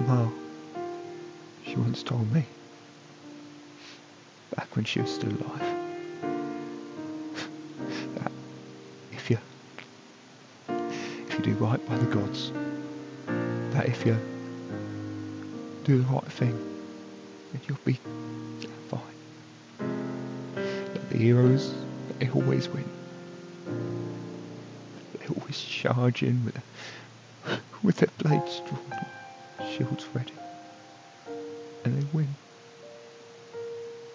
Mum, she once told me, back when she was still alive, that if you, if you do right by the gods, that if you do the right thing, then you'll be fine. That the heroes, they always win. They always charge in with, with their blades drawn, shields ready, and they win.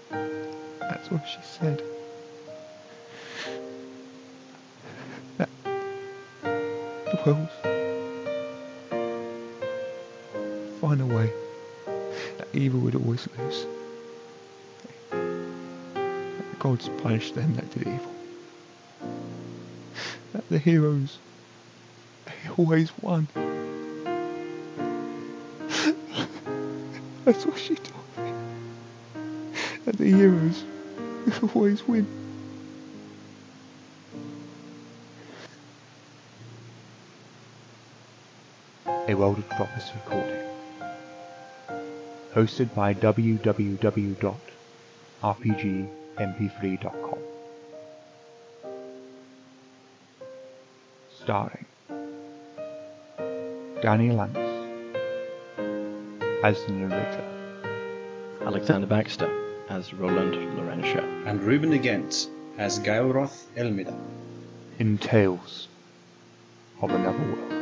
That's what she said. That the world's find a way that evil would always lose. That gods punish them that did evil. That the heroes they always won. That's what she told me. That the heroes always win. A World of Prophecy recording. Hosted by www.rpgmp3.com. Starring Danny Lance as the narrator, Alexander Baxter as Roland Laurentia. and Ruben de Gent as Gaelroth Elmida. in Tales of Another World.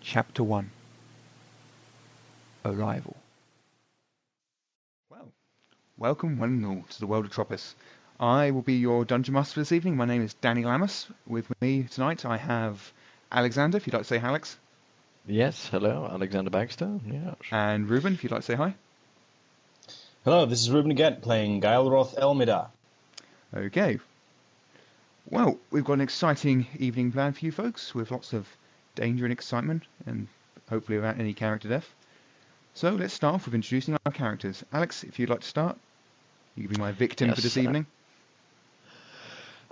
Chapter 1 Arrival. Well, welcome one and all to the world of Tropis. I will be your dungeon master this evening. My name is Danny Lamus. With me tonight I have Alexander, if you'd like to say hi, Alex, Yes, hello, Alexander Baxter. Yes. and Ruben, if you'd like to say hi. Hello, this is Ruben again, Gent playing Gaelroth Elmida. Okay. Well, we've got an exciting evening planned for you folks with lots of danger and excitement and hopefully without any character death. So let's start off with introducing our characters. Alex, if you'd like to start, you can be my victim for this uh, evening.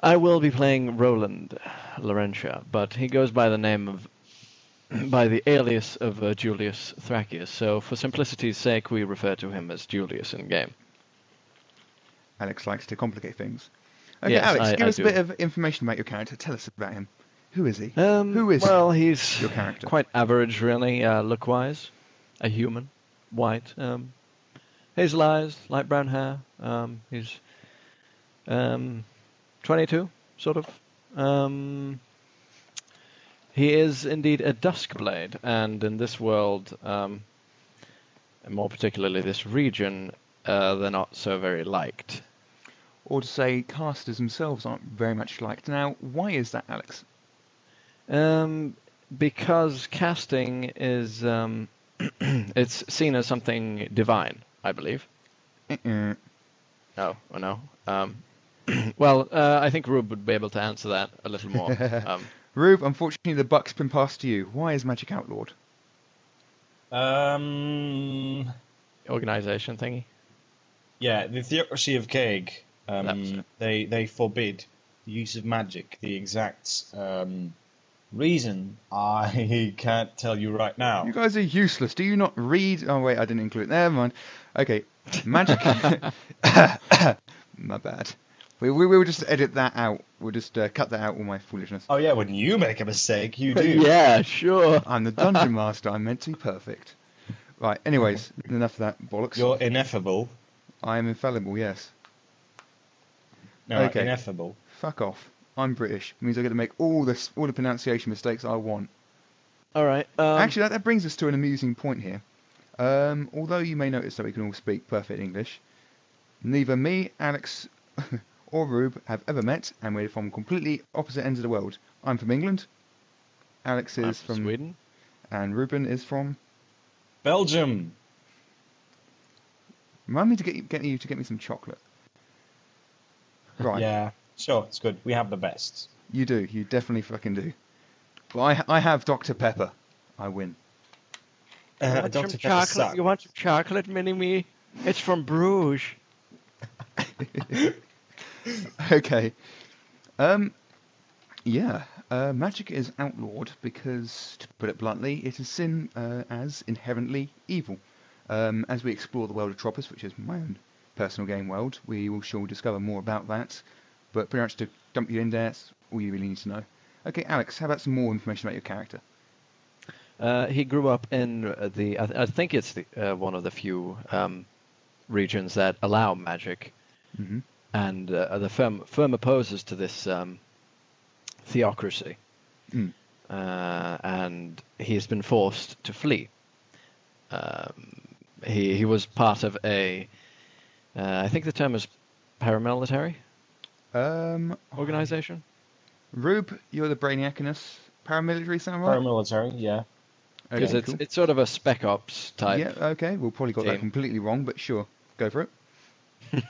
I will be playing Roland Laurentia, but he goes by the name of, by the alias of uh, Julius Thracius. So for simplicity's sake, we refer to him as Julius in game. Alex likes to complicate things. Okay, Yes, Alex, I- give I us a bit of information about your character. Tell us about him. Who is he? Um, Who is well, he's your character? quite average, really, uh, look-wise. A human, white, um, hazel eyes, light brown hair. Um, he's um, 22, sort of. Um, he is indeed a Duskblade, and in this world, um, and more particularly this region, uh, they're not so very liked. Or to say casters themselves aren't very much liked. Now, why is that, Alex? Um, because casting is um, it's seen as something divine, I believe. Uh-uh. No, oh no. Um, well, uh, I think Rube would be able to answer that a little more. um, Rube, unfortunately the buck's been passed to you. Why is Magic outlawed? Um, organization thingy. yeah, the Theocracy of Kaeg, That was um, they, they forbid the use of magic. The exact um, reason, I can't tell you right now. You guys are useless. Do you not read? Oh wait, I didn't include it. Never mind. Okay, magic. My bad. We, we will just edit that out. We'll just uh, cut that out. All my foolishness. Oh yeah, when you make a mistake, you do. yeah, sure. I'm the dungeon master. I'm meant to be perfect. Right. Anyways, enough of that bollocks. You're ineffable. I am infallible. Yes. No, Okay. ineffable. Fuck off. I'm British. Means I get to make all this, all the pronunciation mistakes I want. All right. Um, Actually, that, that brings us to an amusing point here. Um, although you may notice that we can all speak perfect English, neither me, Alex, or Rube have ever met, and we're from completely opposite ends of the world. I'm from England. Alex is I'm from Sweden. and Ruben is from. Belgium. Remind me to get you, get you to get me some chocolate. Right. Yeah, sure, it's good. We have the best. You do. You definitely fucking do. Well, I I have Dr Pepper. I win. You Uh, want Dr. Pepper chocolate? sucks. You want some chocolate, Mini Me? It's from Bruges. okay. Um, yeah, uh, magic is outlawed because, to put it bluntly, it is seen uh, as inherently evil. Um, as we explore the world of Tropis, which is my own personal game world, we will shall discover more about that. But pretty much to dump you in there, that's all you really need to know. Okay, Alex, how about some more information about your character? Uh, he grew up in uh, the. I, th- I think it's the, uh, one of the few um, regions that allow magic, hmm and uh, the firm firm opposes to this um, theocracy, Mm. uh, and he's been forced to flee. Um, he he was part of a. Uh, I think the term is paramilitary Um, organization. Rube, you're the brainiac in us. Paramilitary sound right? Paramilitary, yeah. Because Okay, it's cool. it's sort of a spec ops type. Yeah, okay. We'll probably got that completely wrong, but sure. Go for it.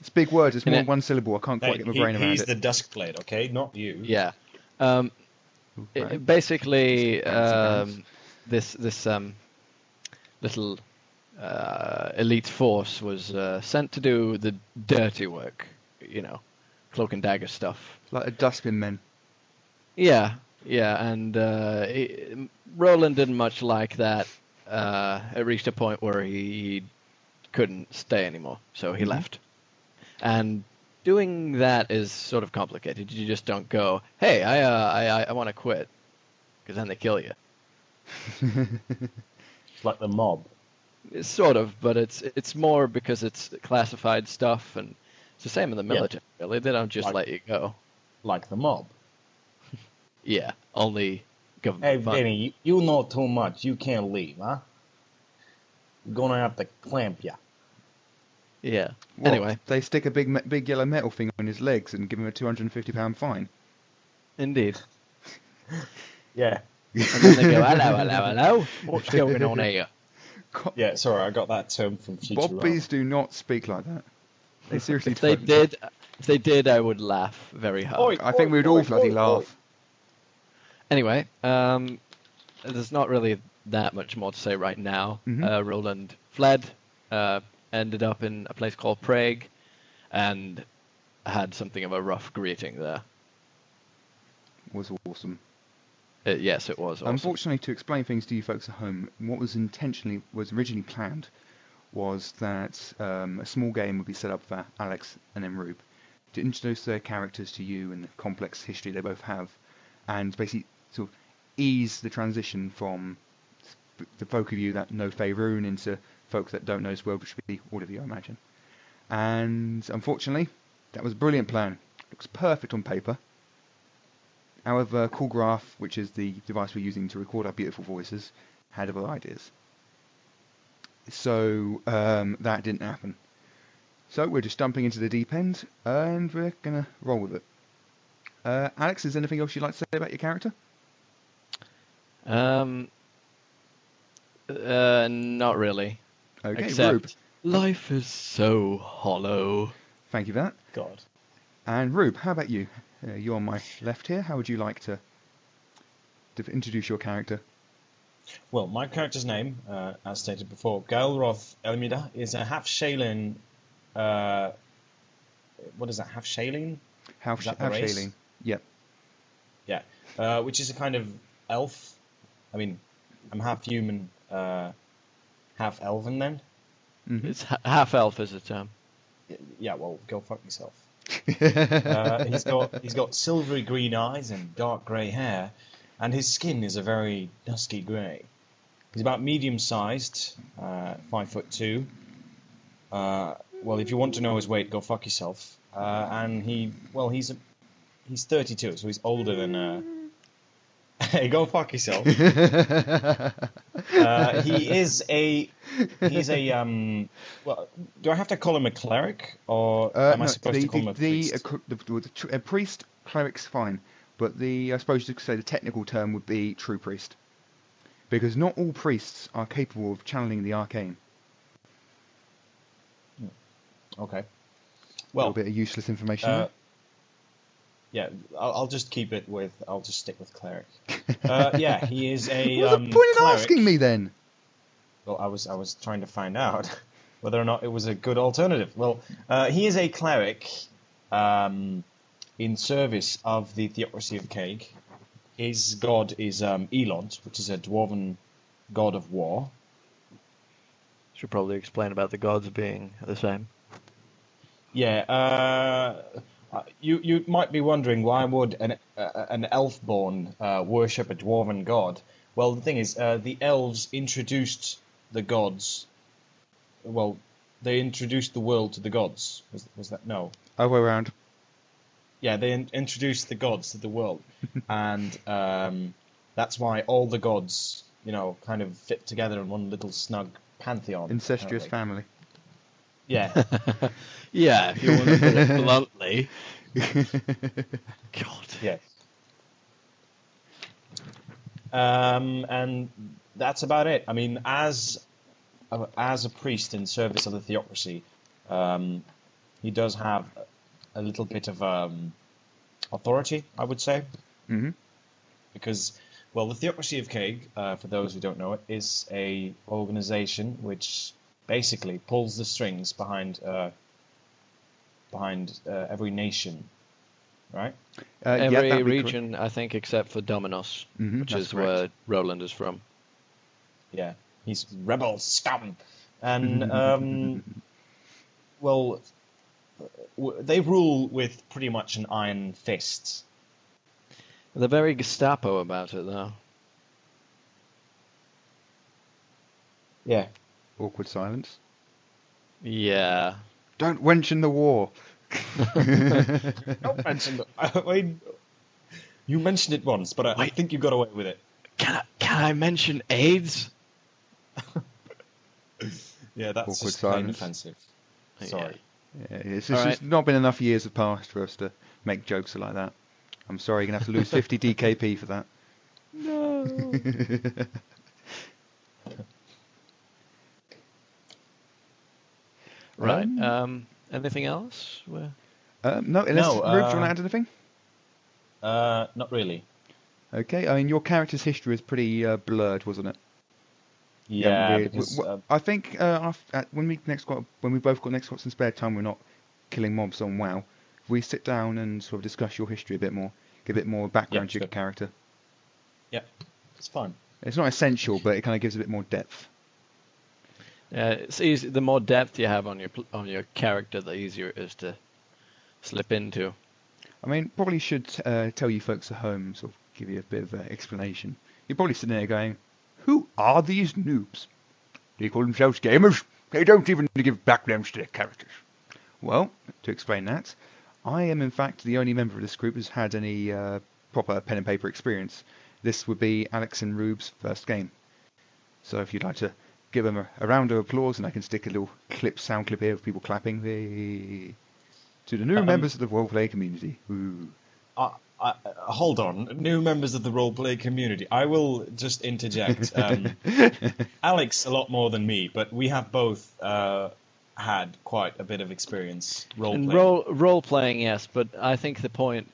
it's big words. It's And more it- than one syllable. I can't quite Hey, get my he- brain around he's it. the Duskblade, okay? Not you. Yeah. Um, Ooh, i- right. basically, um, this this um, little uh, elite force was uh, sent to do the dirty work, you know, cloak and dagger stuff. Like a dustbin men. Yeah, yeah, and uh, he, Roland didn't much like that. Uh, it reached a point where he couldn't stay anymore, so he Mhm. left. And doing that is sort of complicated. You just don't go, "Hey, I uh, I I, I want to quit," because then they kill you. It's like the mob. It's sort of, but it's it's more because it's classified stuff, and it's the same in the Yeah. military. Really, they don't just Like- let you go. Like the mob. Yeah, only government. Hey, funded. Vinny, you, you know too much. You can't leave, huh? We're gonna have to clamp you. Yeah. What, Anyway, they stick a big big yellow metal thing on his legs and give him a two hundred and fifty pound fine. indeed. Yeah. And then they go, hello, hello, hello. What's going on here? Co- Yeah, sorry, I got that term from Futurama. Bobbies do not speak like that. They seriously If they did, if they did, I would laugh very hard. Oi. I think we would all bloody oi, laugh. Anyway, um, there's not really that much more to say right now. Mhm. Uh, Roland fled, uh, ended up in a place called Prague, and had something of a rough greeting there. Was awesome. Uh, yes, it was. Awesome. Unfortunately, to explain things to you folks at home, what was intentionally was originally planned was that um, a small game would be set up for Alex and then to introduce their characters to you and the complex history they both have, and basically sort of ease the transition from the folk of you that know Faerun into folk that don't know this world, which would be all of you, I imagine. And unfortunately, that was a brilliant plan. Looks perfect on paper. However, CallGraph, which is the device we're using to record our beautiful voices, had other ideas. So um, that didn't happen. So we're just jumping into the deep end, and we're gonna roll with it. Uh, Alex, is there anything else you'd like to say about your character? Um, uh, not really. Okay, Except Rube. life is so hollow. Thank you for that. God. And Rube, how about you? Uh, you're on my left here. How would you like to, to introduce your character? Well, my character's name, uh, as stated before, Gaelroth Elmida, is a half Shailin. Uh, what is that? Half Shailin? Half, Is half race? Shailene. Yep. Yeah. Uh, which is a kind of elf. I mean, I'm half human, uh, half elven then. Mhm. It's ha- half elf is the term. Yeah, well, go fuck yourself. Uh, he's got he's got silvery green eyes and dark grey hair, and his skin is a very dusky grey. He's about medium sized, uh, five foot two. Uh, well, if you want to know his weight, go fuck yourself. Uh, and he, well, he's a, he's 32, so he's older than. Uh, hey, go fuck yourself. Uh, he is a he's a um. Well, do I have to call him a cleric, or Uh, am I supposed the, to call the, him a the, priest? uh, cr- the, the, the a priest, cleric's fine, but the I suppose you could say the technical term would be true priest, because not all priests are capable of channeling the arcane. Okay. a Well, little bit of useless information. uh, yeah, I'll, I'll just keep it with. I'll just stick with cleric. Uh, yeah, he is a What's um, the point in cleric. asking me then? Well, I was I was trying to find out. whether or not it was a good alternative. Well, uh, he is a cleric um, in service of the theocracy of Kaig. His god is um, Elont, which is a dwarven god of war. Should probably explain about the gods being the same. Yeah, uh, uh, you you might be wondering why would an uh, an elf-born uh, worship a dwarven god? Well, the thing is, uh, the elves introduced the gods. Well, they introduced the world to the gods. Was, was that no? Other way around. Yeah, they in- introduced the gods to the world, and um, that's why all the gods, you know, kind of fit together in one little snug pantheon. Incestuous apparently. family. Yeah. Yeah, if you want to put it bluntly. God. Yes. Um, and that's about it. I mean, as a, as a priest in service of the theocracy, um, he does have a little bit of um, authority, I would say, hmm because well, the theocracy of Kaig, uh, for those who don't know it, is a organization which basically pulls the strings behind uh, behind uh, every nation, right? Uh, yeah, Every that'd be region, I think, except for Dominos, Mhm, which is correct. where Roland is from. Yeah, he's rebel scum, and um, well, w- they rule with pretty much an iron fist. They're very Gestapo about it, though. Yeah, Awkward silence. Yeah. Don't mention the war. don't mention that. I mean, you mentioned it once, but I, I think you got away with it. Can I, can I mention AIDS? Yeah, that's Awkward just plain silence. offensive. Sorry. Yeah, it's just right. it's not been enough years have passed for us to make jokes like that. I'm sorry, you're gonna have to lose 50 DKP for that. No. right. Um, Um, anything else? Where- um, no, unless No, Rube, do you want uh, to add anything? Uh, not really. Okay, I mean your character's history is pretty uh, blurred, wasn't it? You haven't Yeah, really- because w- w- uh, I think uh, af- at, when we next got when we both got next got some spare time, we're not killing mobs on WoW. If we sit down and sort of discuss your history a bit more, give a bit more background Yeah, to your sure. character. yeah, it's fine. It's not essential, but it kind of gives a bit more depth. Yeah, it's easy. The more depth you have on your on your character, the easier it is to slip into. I mean, probably should uh, tell you folks at home, sort of give you a bit of uh, explanation. You're probably sitting there going, "Who are these noobs? They call themselves gamers. They don't even give backgrounds to their characters." Well, to explain that, I am in fact the only member of this group who's had any uh, proper pen and paper experience. This would be Alex and Rube's first game. So if you'd like to give them a, a round of applause, and I can stick a little clip, sound clip here of people clapping. Hey. To the new Um, members of the roleplay community. Ooh. Uh, uh, hold on, new members of the roleplay community. I will just interject. Um, Alex, a lot more than me, but we have both uh, had quite a bit of experience role playing. role role playing, yes, but I think the point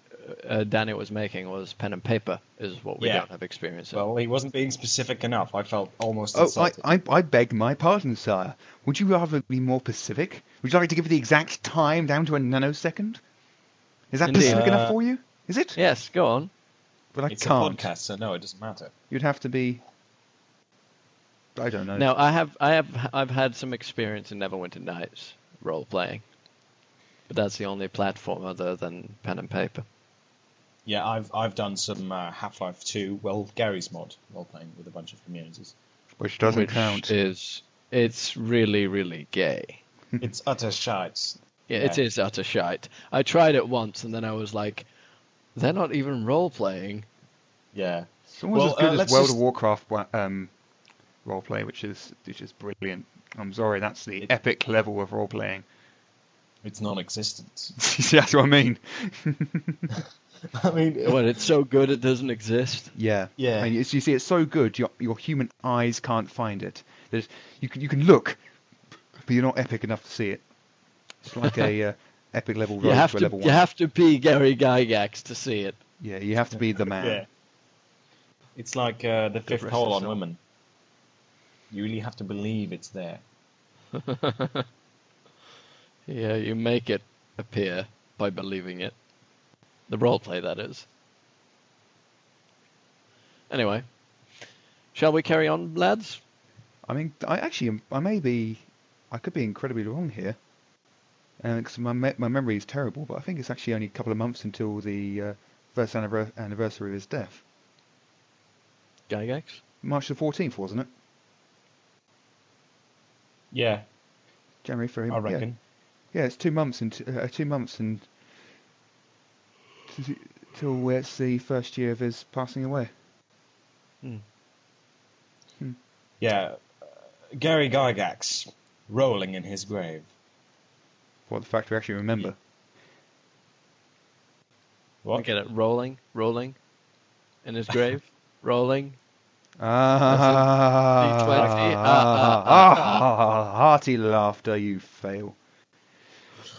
uh, Danny was making was pen and paper is what we Yeah. don't have experience in. Well, he wasn't being specific enough. I felt almost Oh, I, insulted. I, I beg my pardon, sire. Would you rather be more specific? Would you like to give the exact time down to a nanosecond? Is that Indeed. specific enough Uh, for you? Is it? yes, go on. But I it's can't. a podcast, so no, it doesn't matter. You'd have to be. I don't know. Now I have I have I've had some experience in Neverwinter Nights role playing, but that's the only platform other than pen and paper. Yeah, I've I've done some uh, Half-Life 2, well, Garry's Mod, role playing with a bunch of communities. Which doesn't which count. is it's really really gay. it's utter shite. Yeah, it Yeah. is utter shite. I tried it once and then I was like, they're not even role playing. Yeah. It's almost Well, as good uh, as World just- of Warcraft wa- um, roleplay, which is which is brilliant. I'm sorry, that's the It- epic level of role playing. It's non-existent. that's what I mean. I mean, Well, it's so good it doesn't exist. Yeah. Yeah. And you, you see, it's so good, your your human eyes can't find it. There's you can you can look, but you're not epic enough to see it. It's like a uh, epic level You have for to level you have to be Gary Gygax to see it. Yeah, you have to be the man. yeah. It's like uh, the fifth rest hole on the- women. You really have to believe it's there. yeah, you make it appear by believing it. The roleplay, that is. Anyway, shall we carry on, lads? I mean, I actually, I may be, I could be incredibly wrong here, because my me- my memory is terrible. But I think it's actually only a couple of months until the uh, first anniver- anniversary of his death. Gygax? March the fourteenth, wasn't it? Yeah, January for him. I yeah. reckon. Yeah, it's two months and uh, two months and till it's the first year of his passing away. Hmm. Yeah, uh, Gary Gygax rolling in his grave. What the fact we actually remember. What? get it. Rolling, rolling, in his grave, rolling. Ah, ah, Ah, ah, hearty laughter, you fail.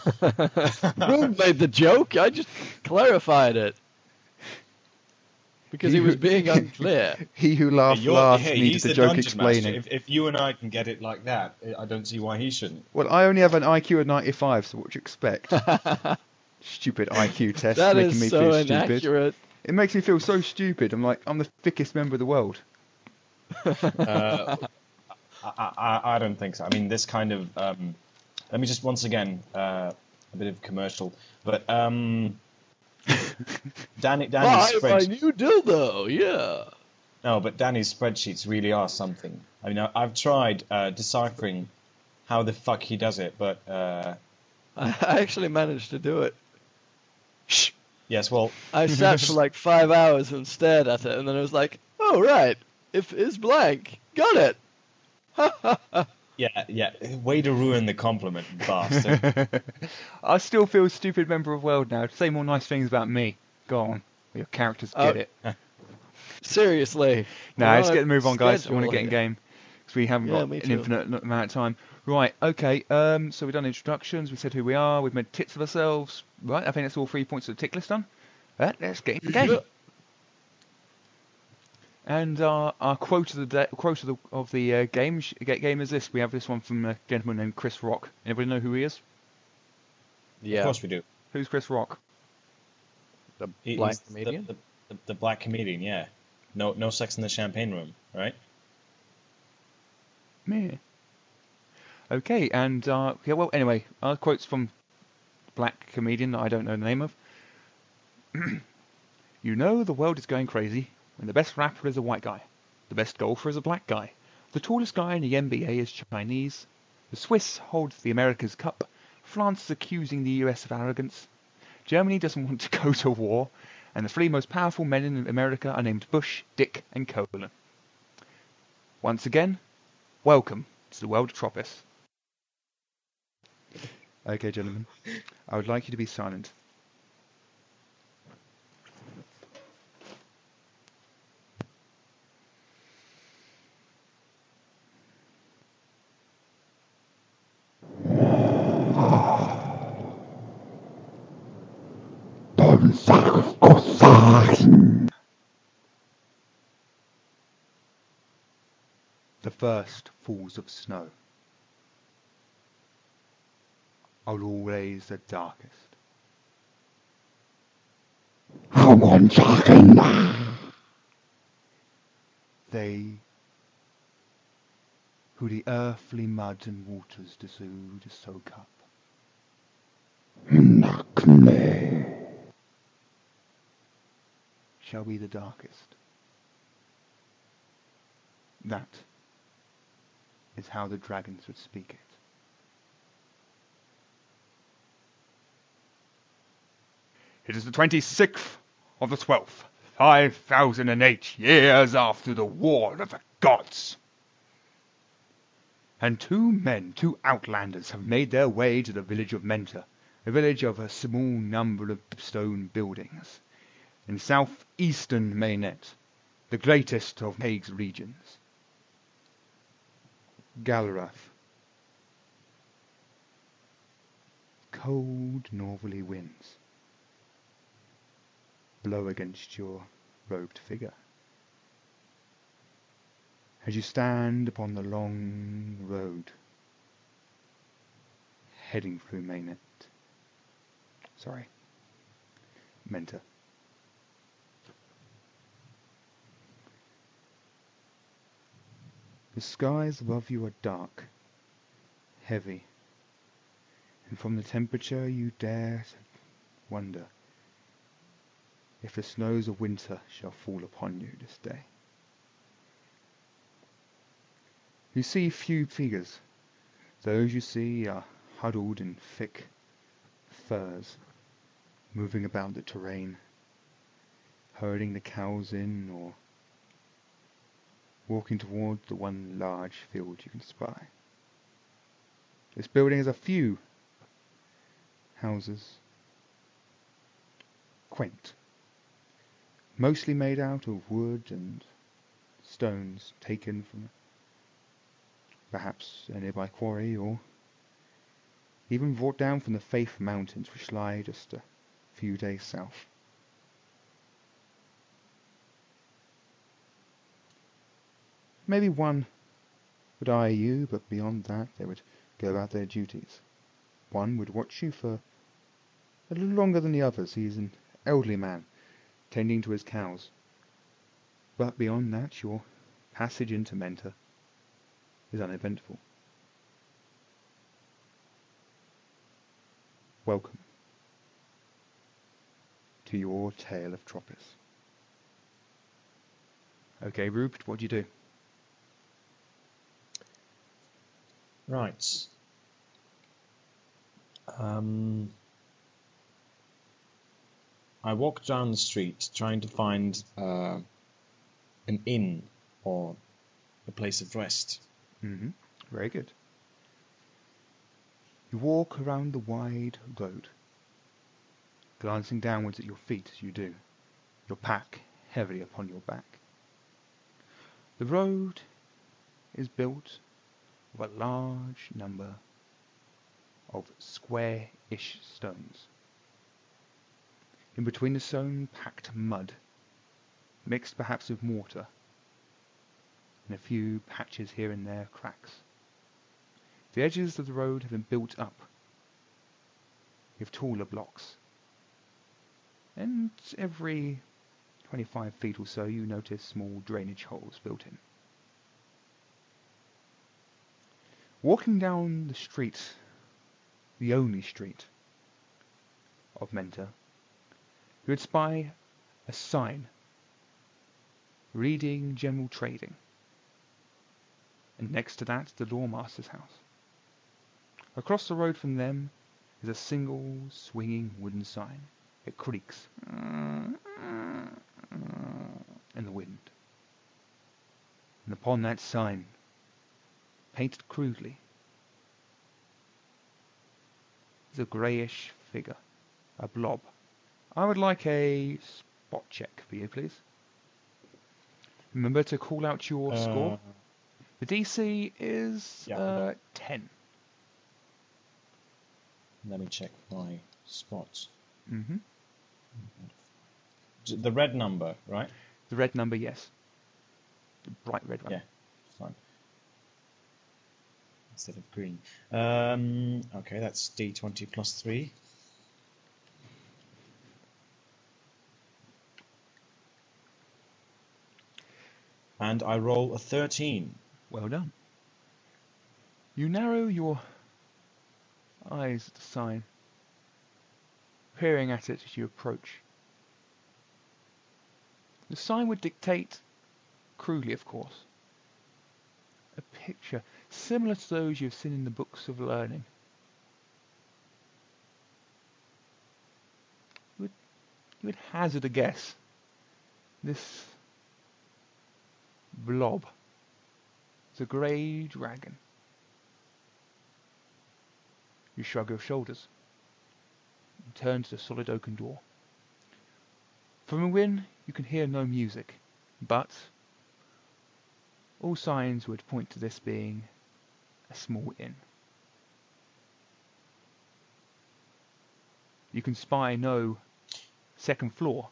Will made the joke. I just clarified it because he was being unclear. He who laughed You're- last hey, needed the the joke dungeon explaining. If, if you and I can get it like that, I don't see why he shouldn't. Well, I only have an IQ of 95, so what do you expect? stupid IQ test that making is me so feel stupid. inaccurate. It makes me feel so stupid. I'm like, I'm the thickest member of the world. Uh, I, I, I don't think so. I mean, this kind of. Um, let me just once again uh, a bit of commercial, but um, Danny, Danny's Buy my spread, new dildo. Yeah. no, but Danny's spreadsheets really are something. I mean, I, I've tried uh, deciphering how the fuck he does it, but uh, I I actually managed to do it. Shh. yes, well, I sat for like five hours and stared at it, and then I was like, "Oh right, if is blank, got it." Yeah, yeah. Way to ruin the compliment, bastard. I still feel a stupid member of world now. Say more nice things about me. Go on. Your characters get Oh, it. Seriously. Nah, let's get a move on, guys. I want to get in game because we haven't Yeah, got an infinite amount of time. Right. Okay. Um. So we've done introductions. We said who we are. We've made tits of ourselves. Right. I think that's all three points of the tick list done. Right. Let's get in the game. Yeah. And our, our quote of the day, quote of the of the uh, game sh- game is this. We have this one from a gentleman named Chris Rock. Anybody know who he is? Yeah. Of course we do. Who's Chris Rock? The He- black he's the- comedian. The, the, the black comedian, yeah. No, no sex in the champagne room, right? Me. Okay, and uh, yeah, well, anyway, our quotes from black comedian that I don't know the name of. you know the world is going crazy the best rapper is a white guy, the best golfer is a black guy, the tallest guy in the NBA is Chinese, the Swiss holds the America's Cup, France is accusing the US of arrogance, Germany doesn't want to go to war, and the three most powerful men in America are named Bush, Dick, and Colin. Once again, welcome to the world of Tropis. Okay, gentlemen, I would like you to be silent. First falls of snow are always the darkest. They who the earthly mud and waters do to soak up. Shall be the darkest. That is how the dragons would speak it. It is the 26th of the 12th, 5008 years after the War of the Gods. And two men, two outlanders, have made their way to the village of Menta, a village of a small number of stone buildings, in southeastern Maynet, the greatest of Hague's regions. Gaelroth. Cold northerly winds blow against your robed figure. As you stand upon the long road heading through Mainnet. Sorry. Menta. The skies above you are dark, heavy, and from the temperature you dare to wonder if the snows of winter shall fall upon you this day. You see few figures. Those you see are huddled in thick furs, moving about the terrain, herding the cows in or walking toward the one large field you can spy. This building has a few houses, quaint, mostly made out of wood and stones taken from perhaps a nearby quarry or even brought down from the Faith Mountains which lie just a few days south. Maybe one would eye you, but beyond that they would go about their duties. One would watch you for a little longer than the others. He is an elderly man, tending to his cows. But beyond that, your passage into Menta is uneventful. Welcome to your tale of Tropis. Okay, Rupert, what do you do? Right. Um, I walk down the street trying to find uh, an inn or a place of rest. Mm-hmm. Very good. You walk around the wide road, glancing downwards at your feet as you do, your pack heavily upon your back. The road is built of a large number of square-ish stones. In between the stone packed mud, mixed perhaps with mortar, and a few patches here and there cracks. The edges of the road have been built up with taller blocks. And every 25 feet or so you notice small drainage holes built in. Walking down the street, the only street of Menta, you would spy a sign reading general trading. And next to that, the lawmaster's house. Across the road from them is a single swinging wooden sign. It creaks in the wind. And upon that sign, painted crudely, is a greyish figure, a blob. I would like a spot check for you, please. Remember to call out your score. Uh, The DC is Yeah, uh, 10. let me check my spots. hmm The red number, right? The red number, yes. The bright red one. Yeah. Instead of green. Um, okay, that's D20 plus 3. And I roll a 13. Well done. You narrow your eyes at the sign, peering at it as you approach. The sign would dictate, crudely of course, a picture similar to those you've seen in the books of learning. You would, you would hazard a guess. This blob is a grey dragon. You shrug your shoulders and turn to the solid oaken door. From within, you can hear no music, but all signs would point to this being a small inn. You can spy no second floor,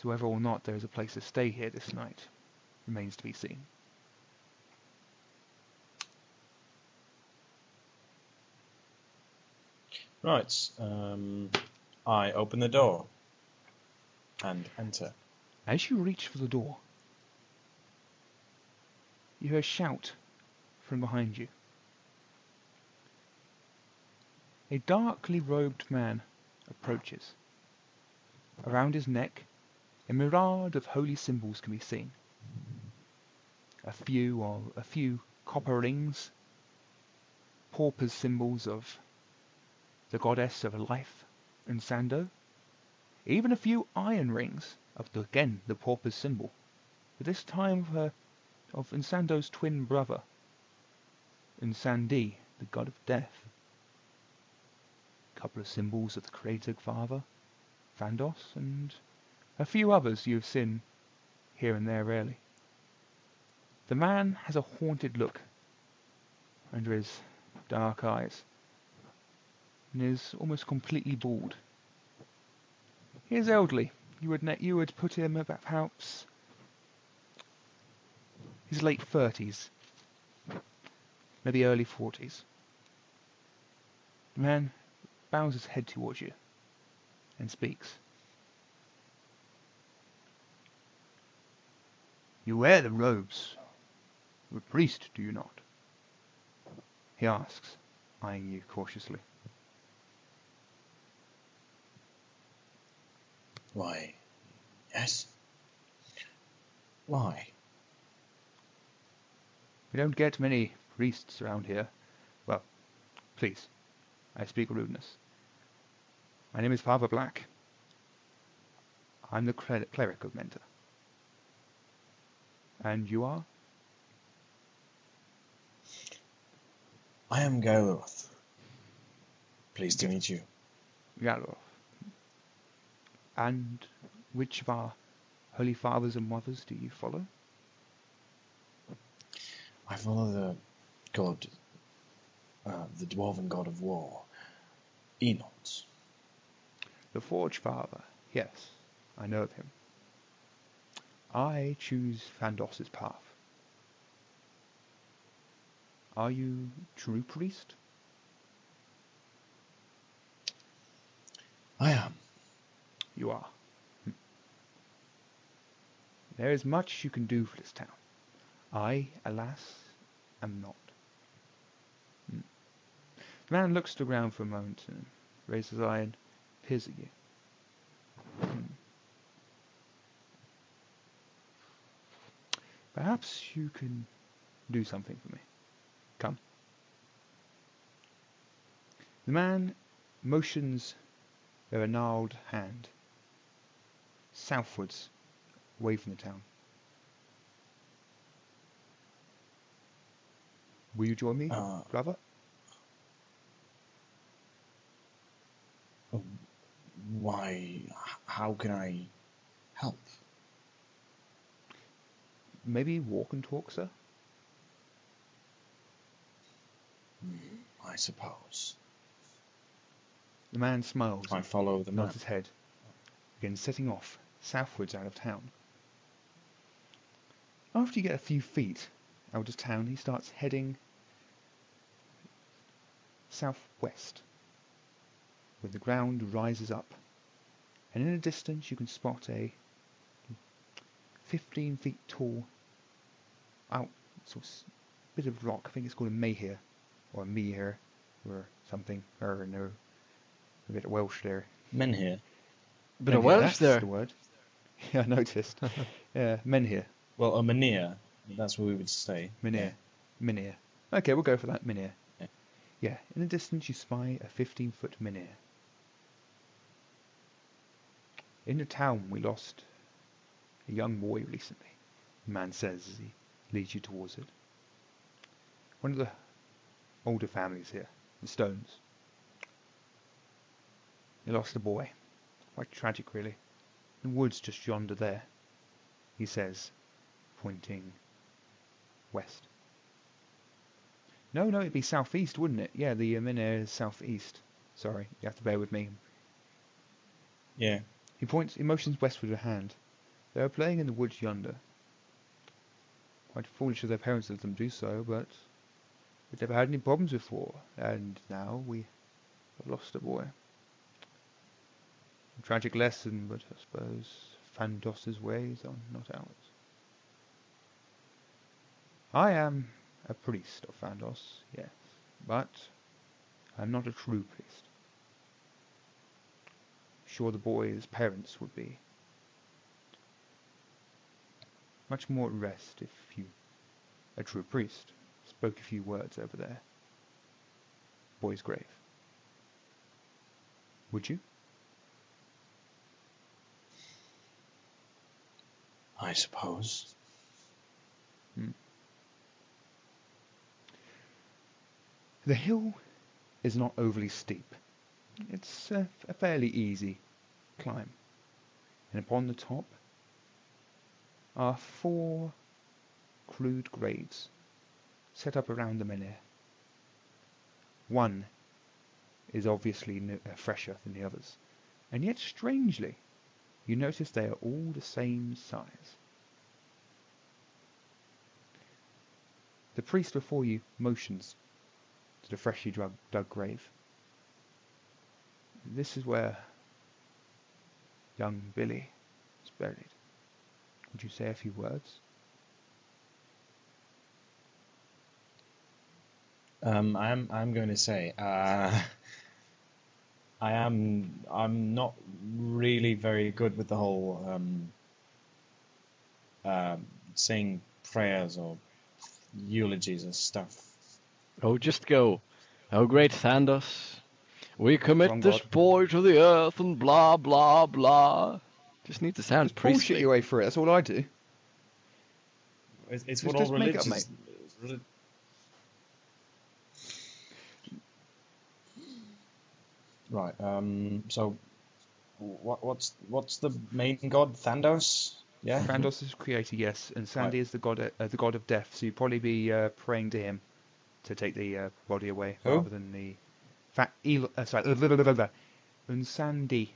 so whether or not there is a place to stay here this night remains to be seen. Right. Um, I open the door and enter. As you reach for the door, you hear a shout from behind you. A darkly robed man approaches. Around his neck, a myriad of holy symbols can be seen. A few or a few copper rings, paupers symbols of the goddess of life, Nsando. Even a few iron rings of the, again the pauper's symbol, but this time of her of Nsando's twin brother, Nsandi, the god of death. A couple of symbols of the creator father, Vandos, and a few others you have seen here and there rarely. The man has a haunted look under his dark eyes and is almost completely bald. He is elderly. You would you would put him about perhaps his late thirties, maybe early forties. The man bows his head towards you and speaks. You wear the robes of a priest, do you not? He asks, eyeing you cautiously. Why? Yes. Why? We don't get many priests around here. Well, please, I speak rudeness. My name is Father Black. I'm the cler- cleric of Menta. And you are? I am Gailoth. Pleased to meet you. Yalov. And which of our holy fathers and mothers do you follow? I follow the god, uh, the dwarven god of war, Enoch. The Forge Father. Yes, I know of him. I choose Fandos's path. Are you true priest? I am. You are. Hmm. There is much you can do for this town. I, alas, am not. The man looks to the ground for a moment and raises his eye and peers at you. Hmm. Perhaps you can do something for me. Come. The man motions with a gnarled hand southwards, away from the town. Will you join me, Uh, brother? Why? How can I help? Maybe walk and talk, sir? Hmm, I suppose. The man smiles I follow the nods map. his head, again setting off southwards out of town. After you get a few feet out of town, he starts heading southwest, where the ground rises up, and in the distance you can spot a 15 feet tall out sort of bit of rock. I think it's called a mehir or a mehir or something. Or no, a bit of Welsh there. Menhir. Bit of Menhir, Welsh that's there. the word. Yeah, I noticed. yeah, menhir, Well, a menhir. That's what we would say. menhir, menhir. Okay, we'll go for that menhir. Yeah. Yeah, in the distance you spy a 15 foot menhir. In the town we lost a young boy recently, the man says as he leads you towards it. One of the older families here, the Stones. They lost a boy. Quite tragic, really. In the woods just yonder there, he says, pointing west. No, no, it'd be southeast, wouldn't it? Yeah, the Menhir is southeast. Sorry, you have to bear with me. Yeah. He points, he motions westward with a hand. They are playing in the woods yonder. Quite foolish of their parents to let them do so, but we've never had any problems before, and now we I've lost a boy. A tragic lesson, but I suppose Fandos's ways are not ours. I am a priest of Fandos, yes, but I'm not a true priest. Sure, the boy's parents would be much more at rest if you, a true priest, spoke a few words over there. Boy's grave. Would you? I suppose. Hmm. The hill is not overly steep. It's a fairly easy climb. And upon the top are four crude graves set up around the menhir. One is obviously uh, fresher than the others, and yet strangely, you notice they are all the same size. The priest before you motions to the freshly dug, dug grave. This is where young Billy is buried. Would you say a few words? Um, I'm I'm going to say uh, I am I'm not really very good with the whole um, uh, saying prayers or eulogies and stuff. Oh, just go. Oh, great Thandos. We commit Wrong this God. boy to the earth and blah, blah, blah. Just need to sound Bullshit priestly. your way through it. That's all I do. It's, it's what just all make up, religions. reli- Right. Um. So, what what's what's the main god? Thandos. Yeah. Frandos is creator, yes, and Sandy Right. is the god, uh, the god of death. So you'd probably be uh, praying to him to take the uh, body away, Who? rather than the fat. El- uh, sorry, blah, blah, blah, blah. and Sandy.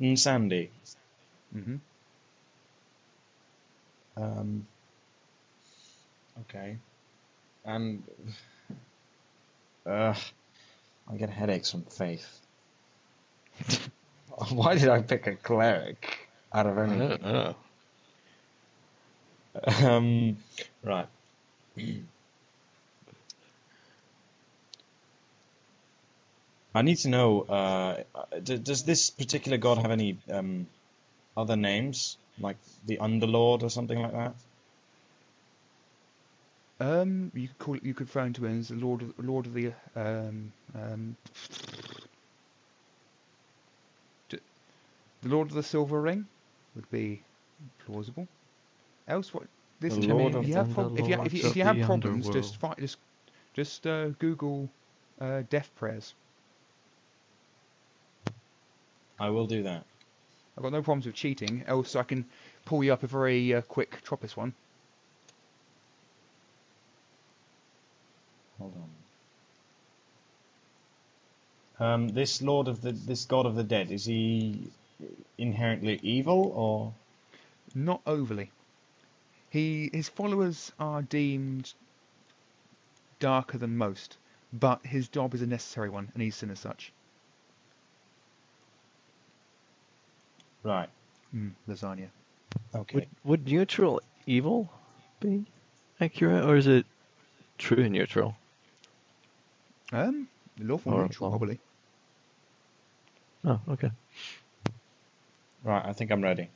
Mm, Sandy. hmm Um. Okay. And. Uh, I get headaches from faith. Why did I pick a cleric out of I anything? don't know. Um, right. I need to know. Uh, d- does this particular god have any um, other names, like the Underlord or something like that? Um, you could call it. You could refer to him as the Lord of Lord of the um, um, d- the Lord of the Silver Ring would be plausible. Else, what? Listen to me. Lord If of you have prob- if you, if you, if you have problems, underworld. just fight, just just uh, Google uh, death prayers. I will do that. I've got no problems with cheating. Else, I can pull you up a very uh, quick Tropis one. Hold on. Um, this Lord of the this God of the Dead is he inherently evil or? Not overly. He his followers are deemed darker than most, but his job is a necessary one, and he's seen as such. Right. Mm, lasagna. Okay. Would, would neutral evil be accurate, or is it true neutral? Um, lawful Or- neutral, or- probably. Oh, okay. Right, I think I'm ready.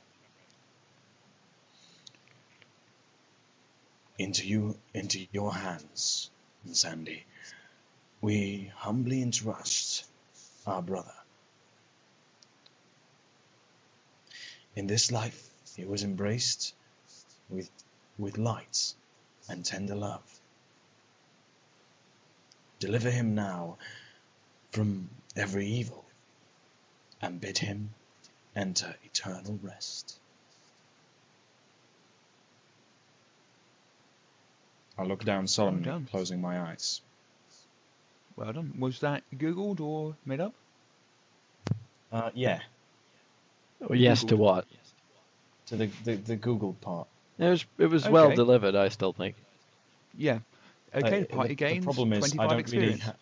Into you, into your hands, Sandy. We humbly entrust our brother. In this life, he was embraced with, with light and tender love. Deliver him now from every evil and bid him enter eternal rest. I look down solemnly, done. closing my eyes. Well done. Was that googled or made up? Uh, yeah, Well, yes to what? to the, the, the Google part. It was it was well Okay. delivered. I still think. Yeah. Okay, Uh, the party the, gains the problem is I 25 don't experience. really. Ha-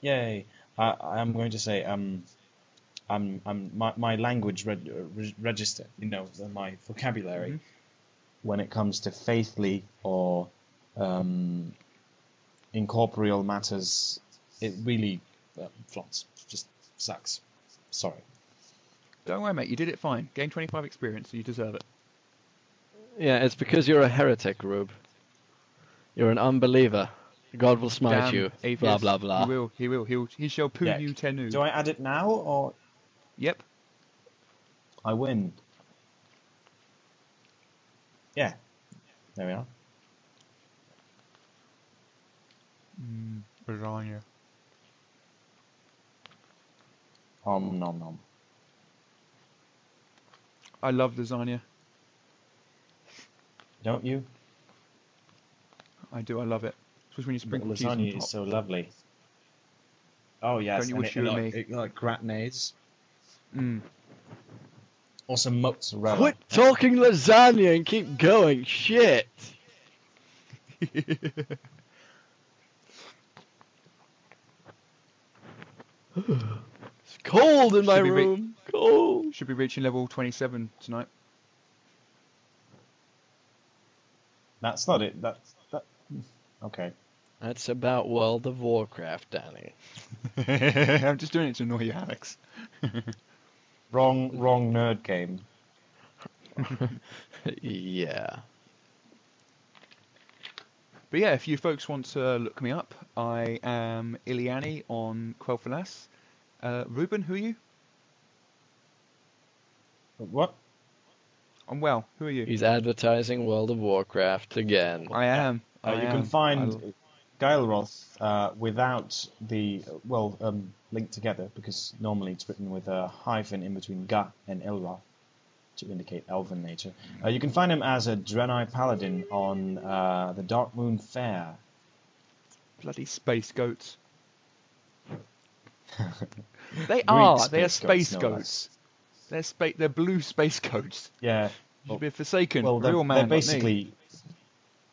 Yay! I, I'm going to say um, I'm I'm my, my language reg, re- register, you know, my vocabulary Mhm. when it comes to faithly or um, incorporeal matters, it really uh, flops. Just sucks. Sorry. Don't worry, mate. You did it fine. Gain 25 experience, so you deserve it. Yeah, it's because you're a heretic, Rube. You're an unbeliever. God will smite Damn you. atheist. Blah blah blah. He will. He will. He, will, he shall poo Yeah. you tenu. Do I add it now or Yep. I win? Yeah. There we are. Mm, lasagna. Om nom nom. I love lasagna. Don't you? I do. I love it. Especially when you sprinkle cheese on lasagna top. is so lovely. Oh yes, Don't you and wish it, you were like, me? it, like gratinades. Mm. Also mozzarella. Quit talking lasagna and keep going. Shit. It's cold in my Should we re- room. Cold. Should be reaching level 27 tonight. That's not it. That's that. Okay. That's about World of Warcraft, Danny. I'm just doing it to annoy you, Alex. Wrong, wrong nerd game. yeah. But yeah, if you folks want to look me up, I am Iliani on Quel'Thalas. Uh, Ruben, who are you? What? I'm well. Who are you? He's advertising World of Warcraft again. I am. Uh, I you am. can find I'll- Gaelroth uh, without the well um, linked together because normally it's written with a hyphen in between Ga and Ilroth to indicate elven nature. Uh, you can find him as a Draenei paladin on uh, the Darkmoon Faire. bloody space goats. They are. They are space space goats, no. They're spa- They're blue space goats. Yeah. You should be forsaken, Well, they're, real man. they're like basically.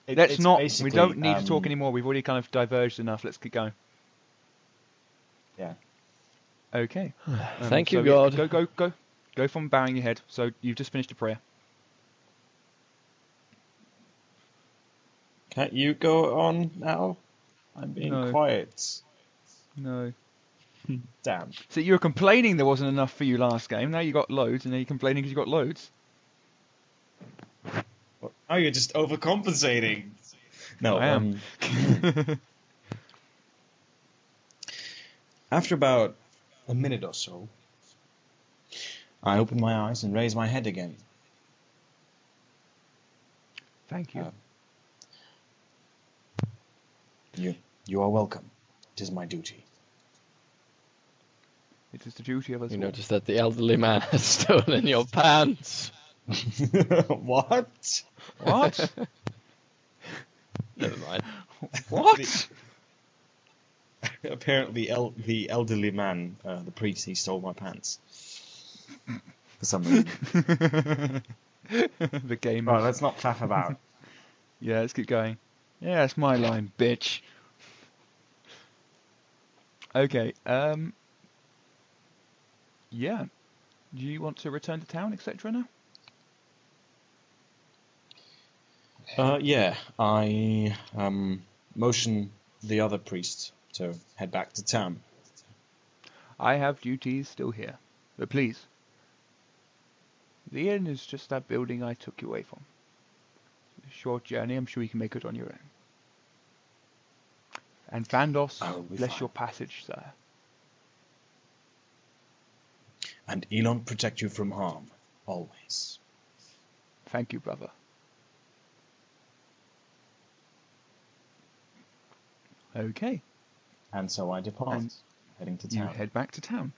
it- Let's not. We don't need to talk um, anymore. We've already kind of diverged enough. Let's keep going. Yeah. Okay. Um, Thank you, so, yeah, God. Go, go, go, go from bowing your head. So you've just finished a prayer. Can't you go on now? I'm being No. quiet. No. Damn. So you were complaining there wasn't enough for you last game. Now you got loads, and now you're complaining because you got loads. Oh, you're just overcompensating. No, I am. Um, after about a minute or so, I open my eyes and raise my head again. Thank you. Uh, You, you are welcome. It is my duty. It is the duty of us You all. notice that the elderly man has stolen your pants. what? What? Never mind. what? Apparently, el- the elderly man, uh, the priest, he stole my pants. For some reason. the game. right, let's not faff about. Yeah, let's keep going. Yeah, it's my line, bitch. Okay, um... Yeah. Do you want to return to town, etc. now? Uh, yeah, I um, motion the other priest to head back to town. I have duties still here. But please. The inn is just that building I took you away from. Short journey, I'm sure you can make it on your own. And Vandos, I bless fine. your passage, sir. And Elon protect you from harm, always. Thank you, brother. Okay, And so I depart, And heading to town. you head back to town.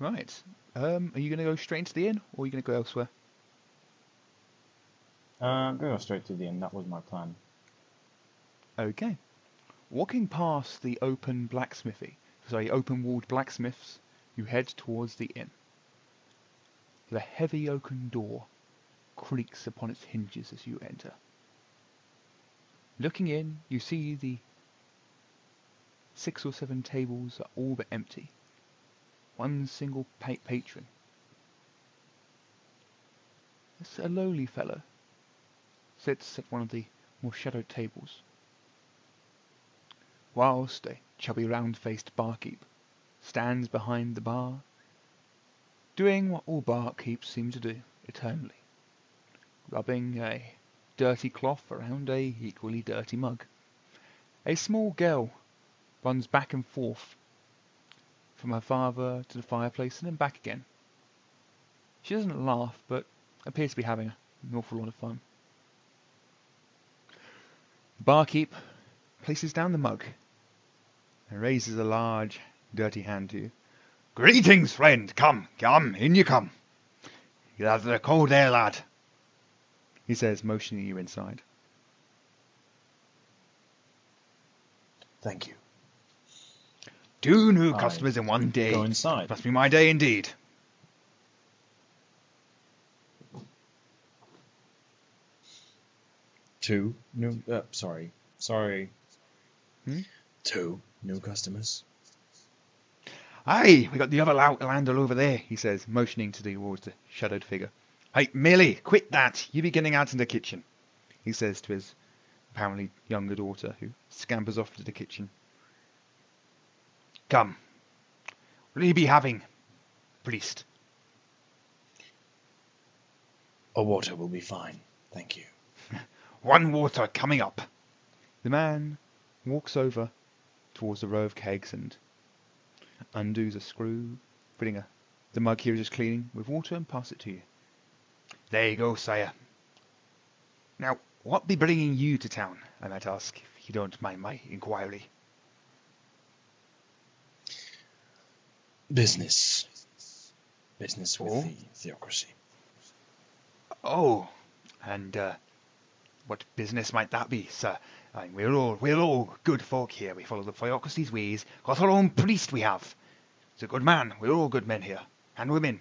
Right. Um, are you going to go straight into the inn, or are you going to go elsewhere? Uh, I'm going to go straight to the inn. That was my plan. Okay. Walking past the open blacksmithy, sorry, open walled blacksmiths, you head towards the inn. The heavy oaken door creaks upon its hinges as you enter. Looking in, you see the six or seven tables are all but empty. One single pa- patron. It's a lowly fellow. Sits at one of the more shadowed tables. Whilst a chubby round-faced barkeep stands behind the bar, doing what all barkeeps seem to do eternally, rubbing a dirty cloth around a equally dirty mug. A small girl runs back and forth from her father to the fireplace and then back again. She doesn't laugh, but appears to be having an awful lot of fun. The barkeep places down the mug and raises a large, dirty hand to you. Greetings, friend. Come, come, in you come. You'll have the cold air, lad. He says, motioning you inside. Thank you. Two new I customers in one day. Go inside. Must be my day indeed. Two new. Uh, sorry. Sorry. Hmm? Two new customers. Aye, we got the other lou- lander over there, he says, motioning to towards the shadowed figure. Hey, Millie, quit that. You be getting out in the kitchen, he says to his apparently younger daughter, who scampers off to the kitchen. Come. What'll you be having, priest? A water will be fine. Thank you. One water coming up. The man walks over towards the row of kegs and undoes a screw, putting a, the mug he was just cleaning with water and pass it to you. There you go, sire. Now, what be bringing you to town, I might ask, if you don't mind my inquiry? Business. Business with Oh? the theocracy. Oh, and uh, what business might that be, sir? Mean, we're all we're all good folk here. We follow the theocracy's ways. Got our own priest we have. He's a good man. We're all good men here, and women.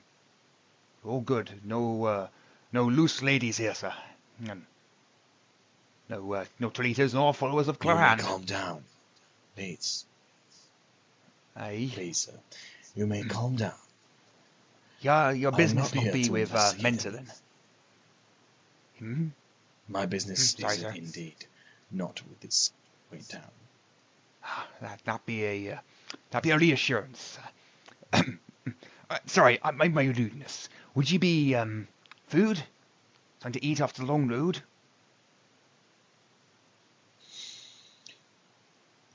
All good. No uh, no loose ladies here, sir. And no uh, no traitors nor followers of Claran. calm down. Please. Aye. Please, sir. You may calm down. Your your business will be with uh, Menta then. Hmm. My business Hmm, sorry, is sir. indeed not with this great down. Ah, That that be a uh, that be a reassurance. uh, sorry, I mind my rudeness. Would you be um food? Something to eat after the long road?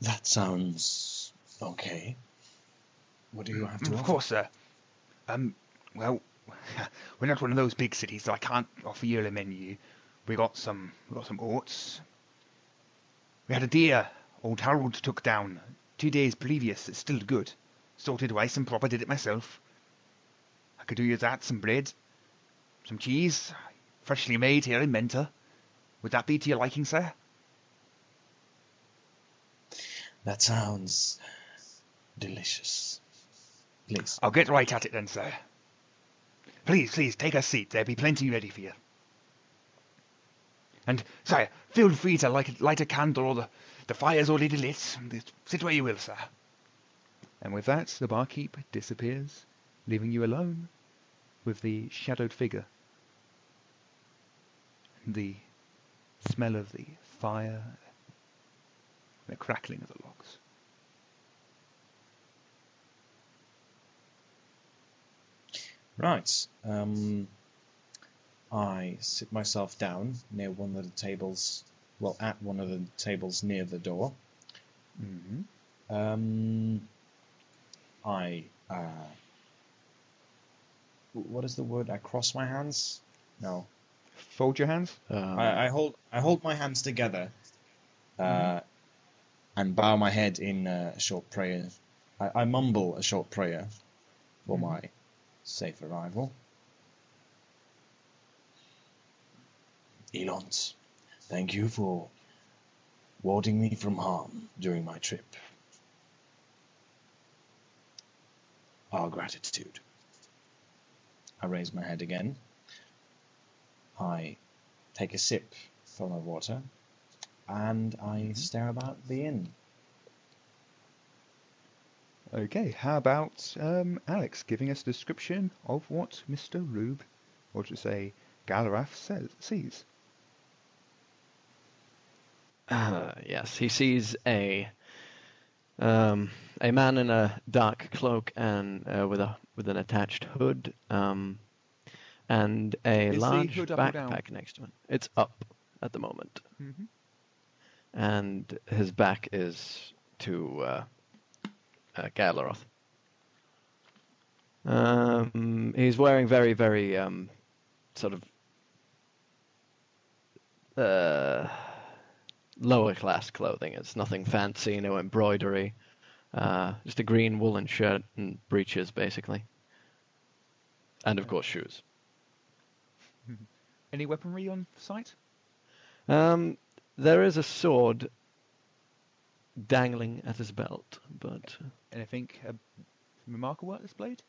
That sounds okay. What do you have to Mm, of offer? course, sir. Um, well, we're not one of those big cities, so I can't offer you a menu. We got some we got some oats. We had a deer old Harold took down two days previous. It's still good. Salted rice and proper did it myself. I could do you that, some bread, some cheese, freshly made here in Menta. Would that be to your liking, sir? That sounds delicious. Please. I'll get right at it then, sir. Please, please, take a seat. There'll be plenty ready for you. And, sire, feel free to light, light a candle or the, the fire's already lit. Sit where you will, sir. And with that, the barkeep disappears, leaving you alone with the shadowed figure. And the smell of the fire, the crackling of the logs. Right. Um, I sit myself down near one of the tables, well, at one of the tables near the door. Mm-hmm. Um, I, uh, what is the word? I cross my hands? No. Fold your hands. I, I hold I hold my hands together, uh, and bow my head in a short prayer. I, I mumble a short prayer for Mhm. my safe arrival. Elons, thank you for warding me from harm during my trip. Our gratitude. I raise my head again. I take a sip from my water and I stare about the inn. Okay, how about um, Alex giving us a description of what Mr. Rube, or to say Gaelroth, says, sees? Uh, yes, he sees a um, a man in a dark cloak and uh, with a with an attached hood, um, and a Is large hood up or down? backpack next to him. It's up at the moment, Mm-hmm. and his back is to uh, uh, Gaelroth. Um, he's wearing very, very um, sort of uh, lower class clothing. It's nothing fancy, no embroidery. Uh, just a green woolen shirt and breeches, basically. And of course, shoes. Any weaponry on site? Um, there is a sword dangling at his belt, but Anything uh, remarkable at this blade?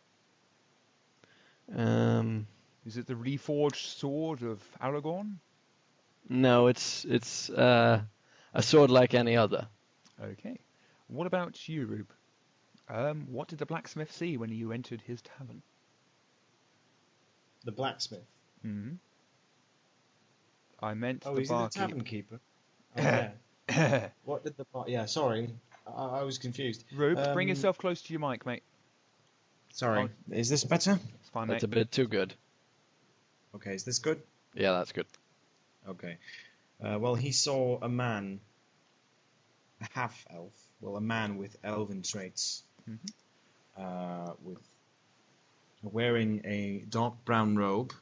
um, Is it the reforged sword of Aragorn? no, it's it's uh, a sword like any other. Okay. What about you, Rube? Um, what did the blacksmith see when you entered his tavern? The blacksmith. hmm I meant Oh, the he's the tavern keeper. Oh, yeah. what did the bar? Yeah, sorry, I, I was confused. Rube, bring Um, yourself close to your mic, mate. Sorry, is this better? It's fine, That's mate. a bit too good. Okay, is this good? Yeah, that's good. Okay. Uh, well, he saw a man, a half elf, well, a man with elven traits, Mhm. uh, with wearing a dark brown robe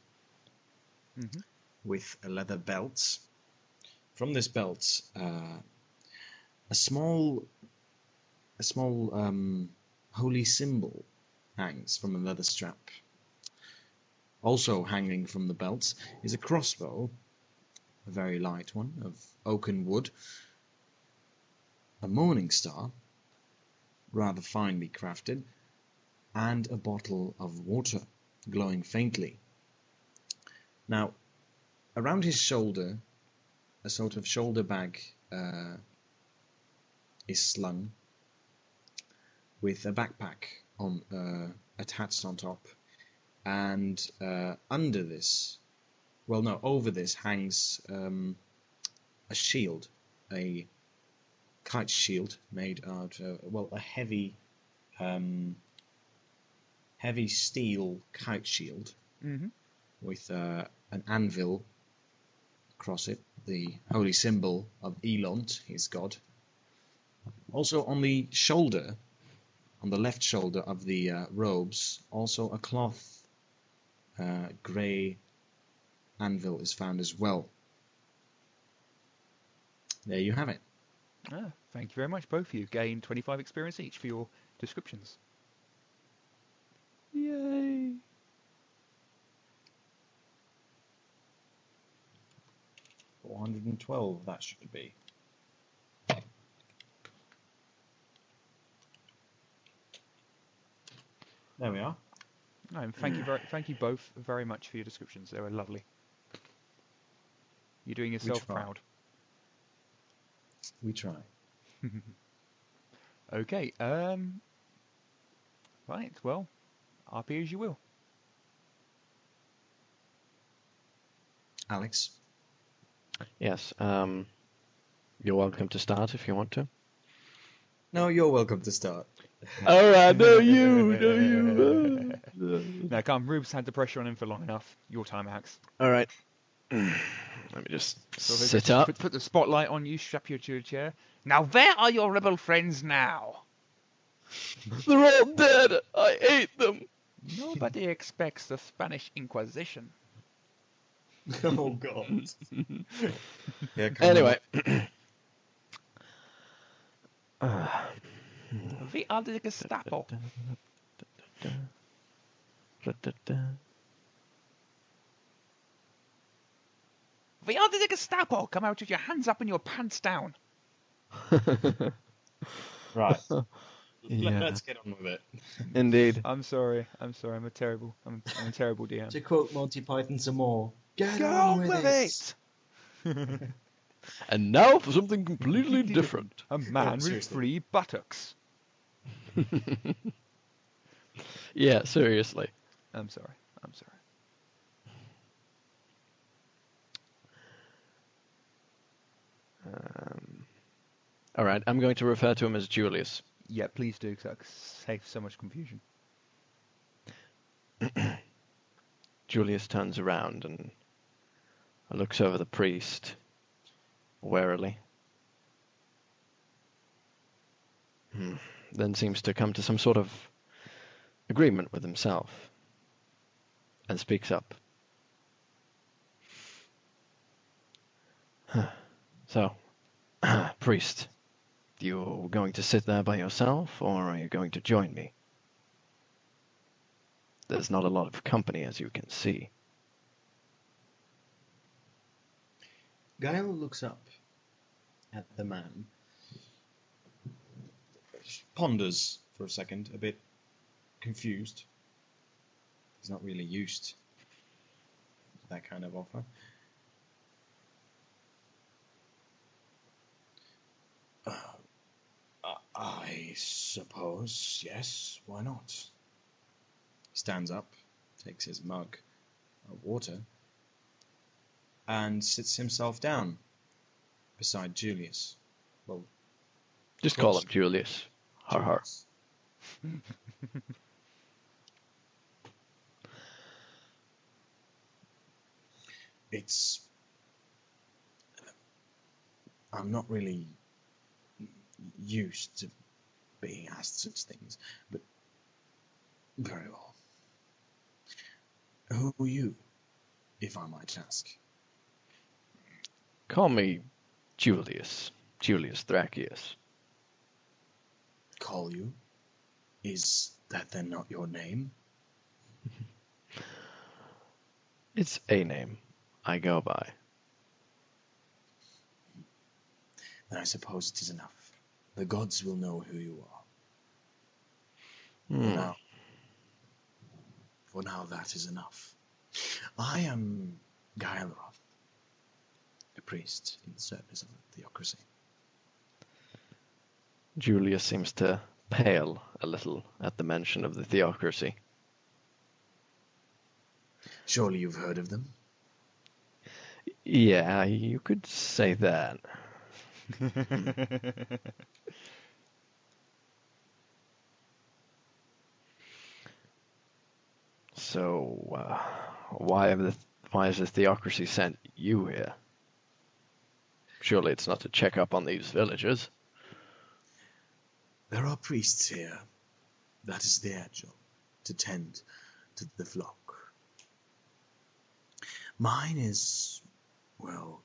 Mhm. with a leather belt. From this belt, uh, a small, a small um, holy symbol hangs from a leather strap. Also hanging from the belt is a crossbow, a very light one of oaken wood, a morning star, rather finely crafted, and a bottle of water glowing faintly. Now, around his shoulder, a sort of shoulder bag uh, is slung with a backpack on uh, attached on top, and uh, under this, well, no, over this hangs um, a shield, a kite shield made out, uh, well, a heavy, um, heavy steel kite shield Mm-hmm. with uh, an anvil across it, the holy symbol of Elont, his god. Also on the shoulder, on the left shoulder of the uh, robes, also a cloth uh, grey anvil is found as well. There you have it. Ah, thank you very much, both of you. Gain 25 experience each for your descriptions. Yay! Four hundred and twelve. That should be. There we are. No, and thank you very, thank you both very much for your descriptions. They were lovely. You're doing yourself try. proud. We try. Okay. Um. Right. Well, RP as you will. Alex. Yes. Um, you're welcome to start if you want to. No, you're welcome to start. All right, no you, no you. No, come. Rube's had the pressure on him for long enough. Your time, Alex. All right. Let me just So sit up. Put, put the spotlight on you. Strap you to a chair. Now, where are your rebel friends now? They're all dead. I ate them. Nobody expects the Spanish Inquisition. oh God. yeah, come Anyway. We are the Gestapo. We are the Gestapo. Come out with your hands up and your pants down. Right. Yeah. Let's get on with it. Indeed. I'm sorry. I'm sorry. I'm a terrible. I'm, I'm a terrible DM. To quote Monty Python some more, get, Get on, on with, with it. And now for something completely different. A man with seriously. three buttocks. Yeah, seriously. I'm sorry. I'm sorry. All right, I'm going to refer to him as Julius. Yeah, please do, because that saves so much confusion. Julius turns around and looks over the priest warily. Hmm. Then seems to come to some sort of agreement with himself and speaks up. So, priest, you going to sit there by yourself or are you going to join me? There's not a lot of company, as you can see. Gail looks up at the man, ponders for a second, a bit confused. He's not really used to that kind of offer. I- suppose, yes, why not? He stands up, takes his mug of water, and sits himself down beside Julius. Well, Just call him Julius. Har har. It's. I'm not really used to being asked such things, but very well. Who are you, if I might ask? Call me Julius. Julius Thracius. Call you? Is that then not your name? It's a name I go by. Then I suppose it is enough. The gods will know who you are. For Hmm. now, for now, that is enough. I am Gaelroth, a priest in the service of the theocracy. Julius seems to pale a little at the mention of the theocracy. Surely you've heard of them? Yeah, you could say that. So, uh, why have the why has the theocracy sent you here? Surely it's not to check up on these villagers. There are priests here. That is their job, to tend to the flock. Mine is, well,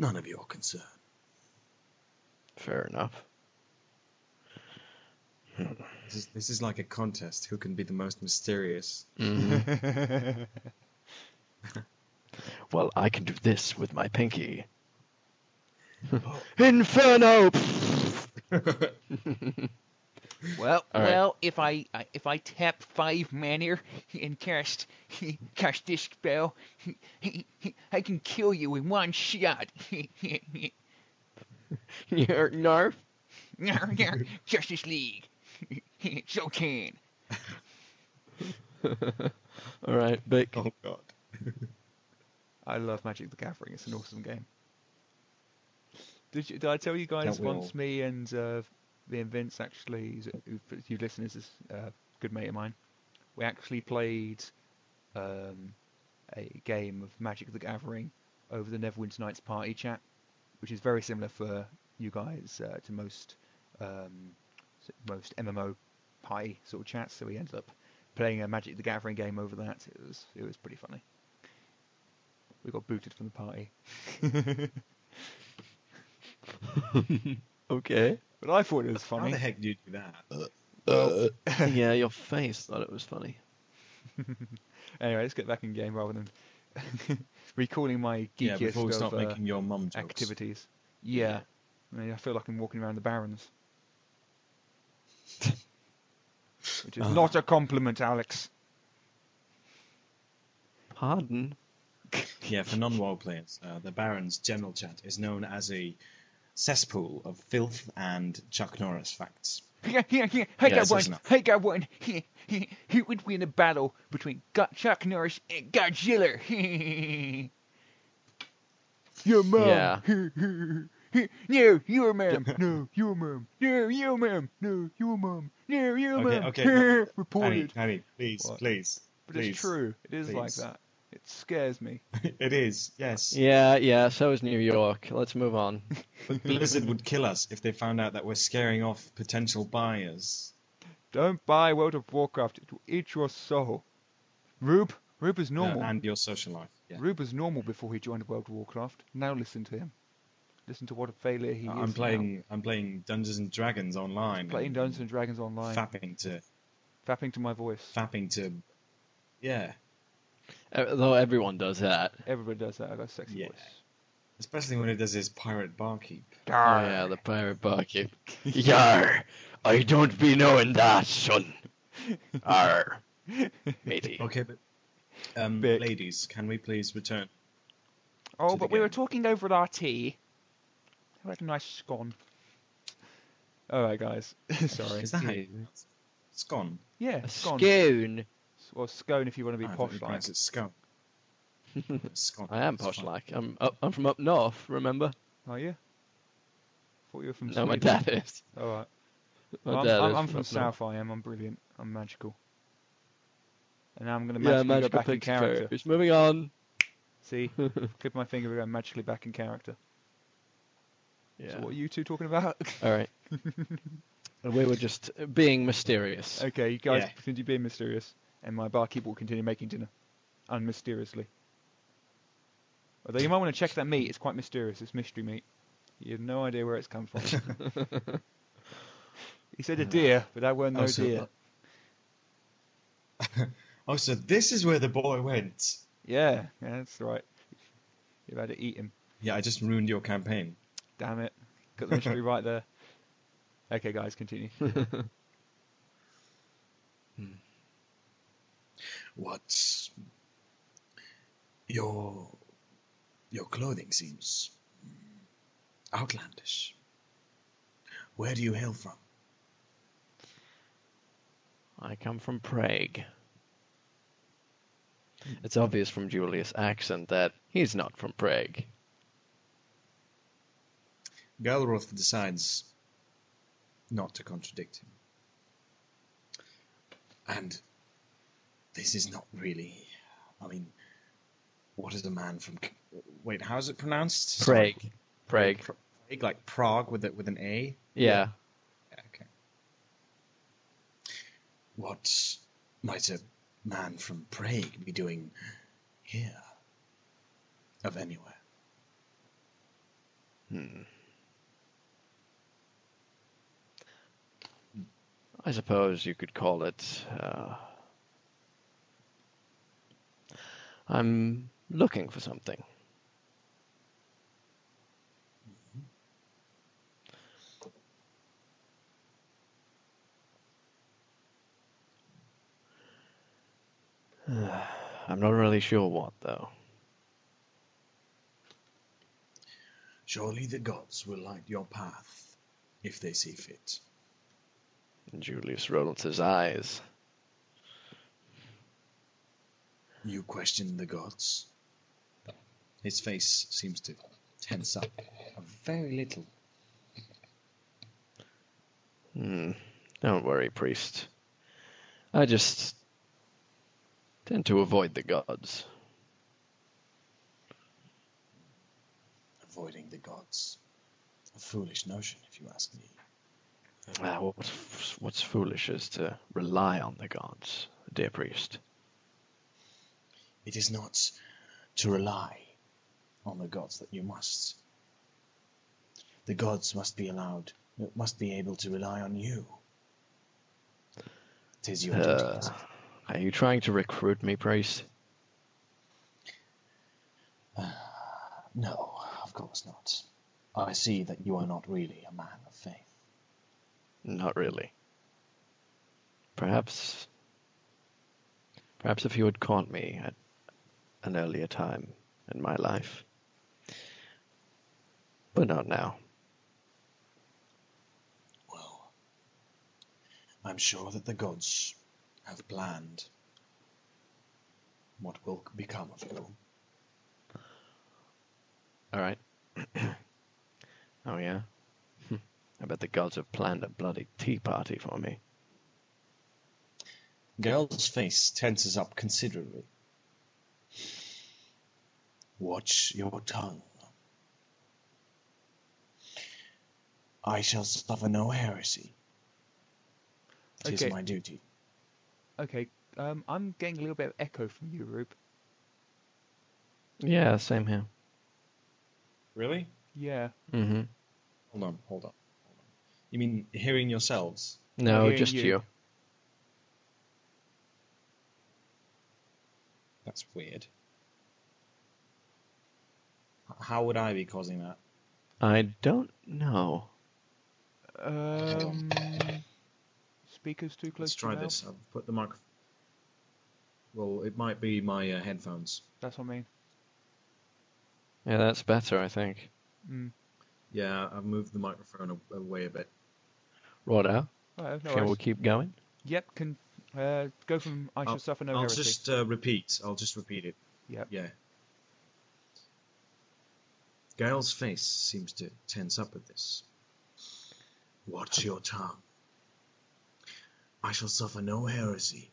none of your concern. Fair enough. This is, this is like a contest. Who can be the most mysterious? Mhm. well, I can do this with my pinky. Inferno! Well, All right. well, if I I- if I tap five mana and cast cast this spell, I can kill you in one shot. Yer- Narf? Justice League, so can. All right, Vic. Oh God. I love Magic the Gathering. It's an awesome game. Did, you, did I tell you guys once? Me and uh, me and Vince actually, you listeners, is a good mate of mine. We actually played um, a game of Magic the Gathering over the Neverwinter Nights party chat, which is very similar for you guys uh, to most um, most MMO party sort of chats. So we ended up playing a Magic the Gathering game over that. It was it was pretty funny. We got booted from the party. Okay. But I thought it was funny. How funny. the heck do you do that? Uh, yeah, your face thought it was funny. Anyway, let's get back in game rather than recalling my geekiest Yeah, geekiest before we of, start uh, making your mum jokes. activities. Yeah. I, mean, I feel like I'm walking around the Barrens. Which is Ah. not a compliment, Alex. Pardon? Yeah, for non-WoW players, uh, the Barrens general chat is known as a cesspool of filth and Chuck Norris facts. Yeah, yeah, yeah. I Yeah, got one. I got one. Who would win a battle between Gu- Chuck Norris and Godzilla? Your mom. Yeah. no, your mom. No, your mom. No, your mom. No, your mom. No, your Okay, mom. okay, Annie, Reported. Annie, please, What? please, But please. it's true. It is like that. It scares me. it is, yes. Yeah, yeah. So is New York. Let's move on. But Blizzard would kill us if they found out that we're scaring off potential buyers. Don't buy World of Warcraft. It will eat your soul. Rube. Rube is Uh, normal. and your social life. Yeah. Rube was normal before he joined World of Warcraft. Now listen to him. Listen to what a failure he is. I'm playing. I'm playing Dungeons and Dragons online. now. playing and Dungeons and Dragons online. Fapping to fapping to my voice. fapping to. Yeah, Uh, Though everyone does that. Everybody does that. I got a sexy Yeah. voice. especially when it does his pirate barkeep. Oh yeah, the pirate barkeep. Yar! I don't be knowing that, son. Arr. Matey. Okay, but um, Bick. ladies, can we please return? Oh, but the we were talking over at our tea. We had a nice scone. All right, guys. Sorry. Is that how you? It's gone. Yeah, A scone. Scone. Or scone if you want to be I posh you like. pronounced it scone. Scone. I am posh fine. like. I'm up, I'm from up north, remember? Are you? Thought you were from No, my dad is. All right. My Well, I'm, dad I'm, is I'm from up north. South. I am. I'm brilliant. I'm magical. And now I'm going to Yeah, magically go magical back in picture. character. It's moving on. See, clip my finger. We're going magically back in character. Yeah. So what are you two talking about? All right. we were just being mysterious. okay, you guys Yeah. continue being mysterious, and my barkeep will continue making dinner, unmysteriously. Although you might want to check that meat. It's quite mysterious. It's mystery meat. You have no idea where it's come from. he said a deer, but that weren't no Oh, so- deer. Oh, so this is where the boy went. Yeah, yeah, that's right. You've had to eat him. Yeah, I just ruined your campaign. Damn it. Got the mystery right there. Okay, guys, continue. Hmm. What's your your clothing seems outlandish. Where do you hail from? I come from Prague. Hmm. It's obvious from Julius' accent that he's not from Prague. Gaelroth decides not to contradict him. And this is not really. I mean, what is a man from. Wait, how is it pronounced? Prague. Prague. Prague, like Prague with, a, with an A? Yeah. Yeah, okay. What might a man from Prague be doing here? Of anywhere? Hmm. I suppose you could call it. Uh, I'm looking for something. I'm not really sure what, though. Surely the gods will light your path if they see fit. Julius rolls his eyes. You question the gods? His face seems to tense up a very little. Hmm. Don't worry, priest. I just tend to avoid the gods. Avoiding the gods. A foolish notion, if you ask me. Ah, what's, what's foolish is to rely on the gods, dear priest. It is not to rely on the gods that you must. The gods must be allowed, must be able to rely on you. It is your duty. Uh, are you trying to recruit me, priest? No, of course not. I see that you are not really a man of faith. Not really. Perhaps. Perhaps if you had caught me at an earlier time, in my life. But not now. Well, I'm sure that the gods have planned what will become of you. All right. oh yeah. I bet the gods have planned a bloody tea party for me. Gael's face tenses up considerably. Watch your tongue. I shall suffer no heresy. Tis Okay. my duty. Okay, um, I'm getting a little bit of echo from you, Rube. Yeah, same here. Really? Yeah. Mm-hmm. Hold on, hold on, hold on. You mean hearing yourselves? No, hearing just you. you. That's weird. H- How would I be causing that? I don't know. Um, speakers too close Let's try your this. mouth? I'll put the microphone. Well, it might be my uh, headphones. That's what I mean. Yeah, that's better, I think. Mm. Yeah, I've moved the microphone away a bit. Righto. Oh, no Shall worries. we keep going? Yep, can uh, go from I shall I'll- suffer no I'll heresy. just uh, repeat. I'll just repeat it. Yep. Yeah. Gail's face seems to tense up at this. Watch your tongue. I shall suffer no heresy.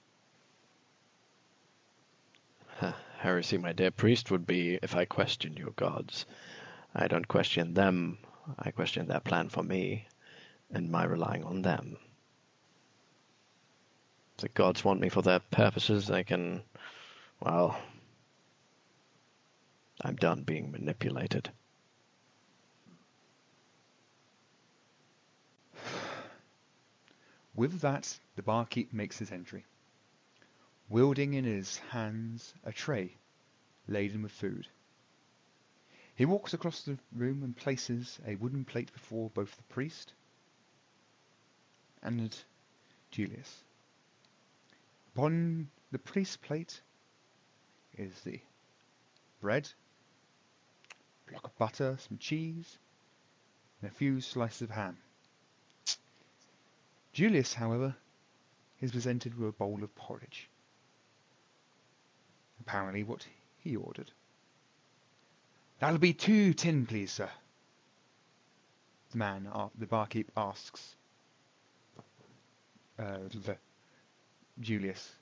Heresy, my dear priest, would be if I questioned your gods. I don't question them. I question their plan for me and my relying on them. If the gods want me for their purposes, they can. Well. I'm done being manipulated. With that, the barkeep makes his entry, wielding in his hands a tray laden with food. He walks across the room and places a wooden plate before both the priest and Julius. Upon the priest's plate is the bread, block of butter, some cheese, and a few slices of ham. Julius, however, is presented with a bowl of porridge. Apparently what he ordered. That'll be two tin, please, sir. The man, uh, the barkeep asks uh, the Julius.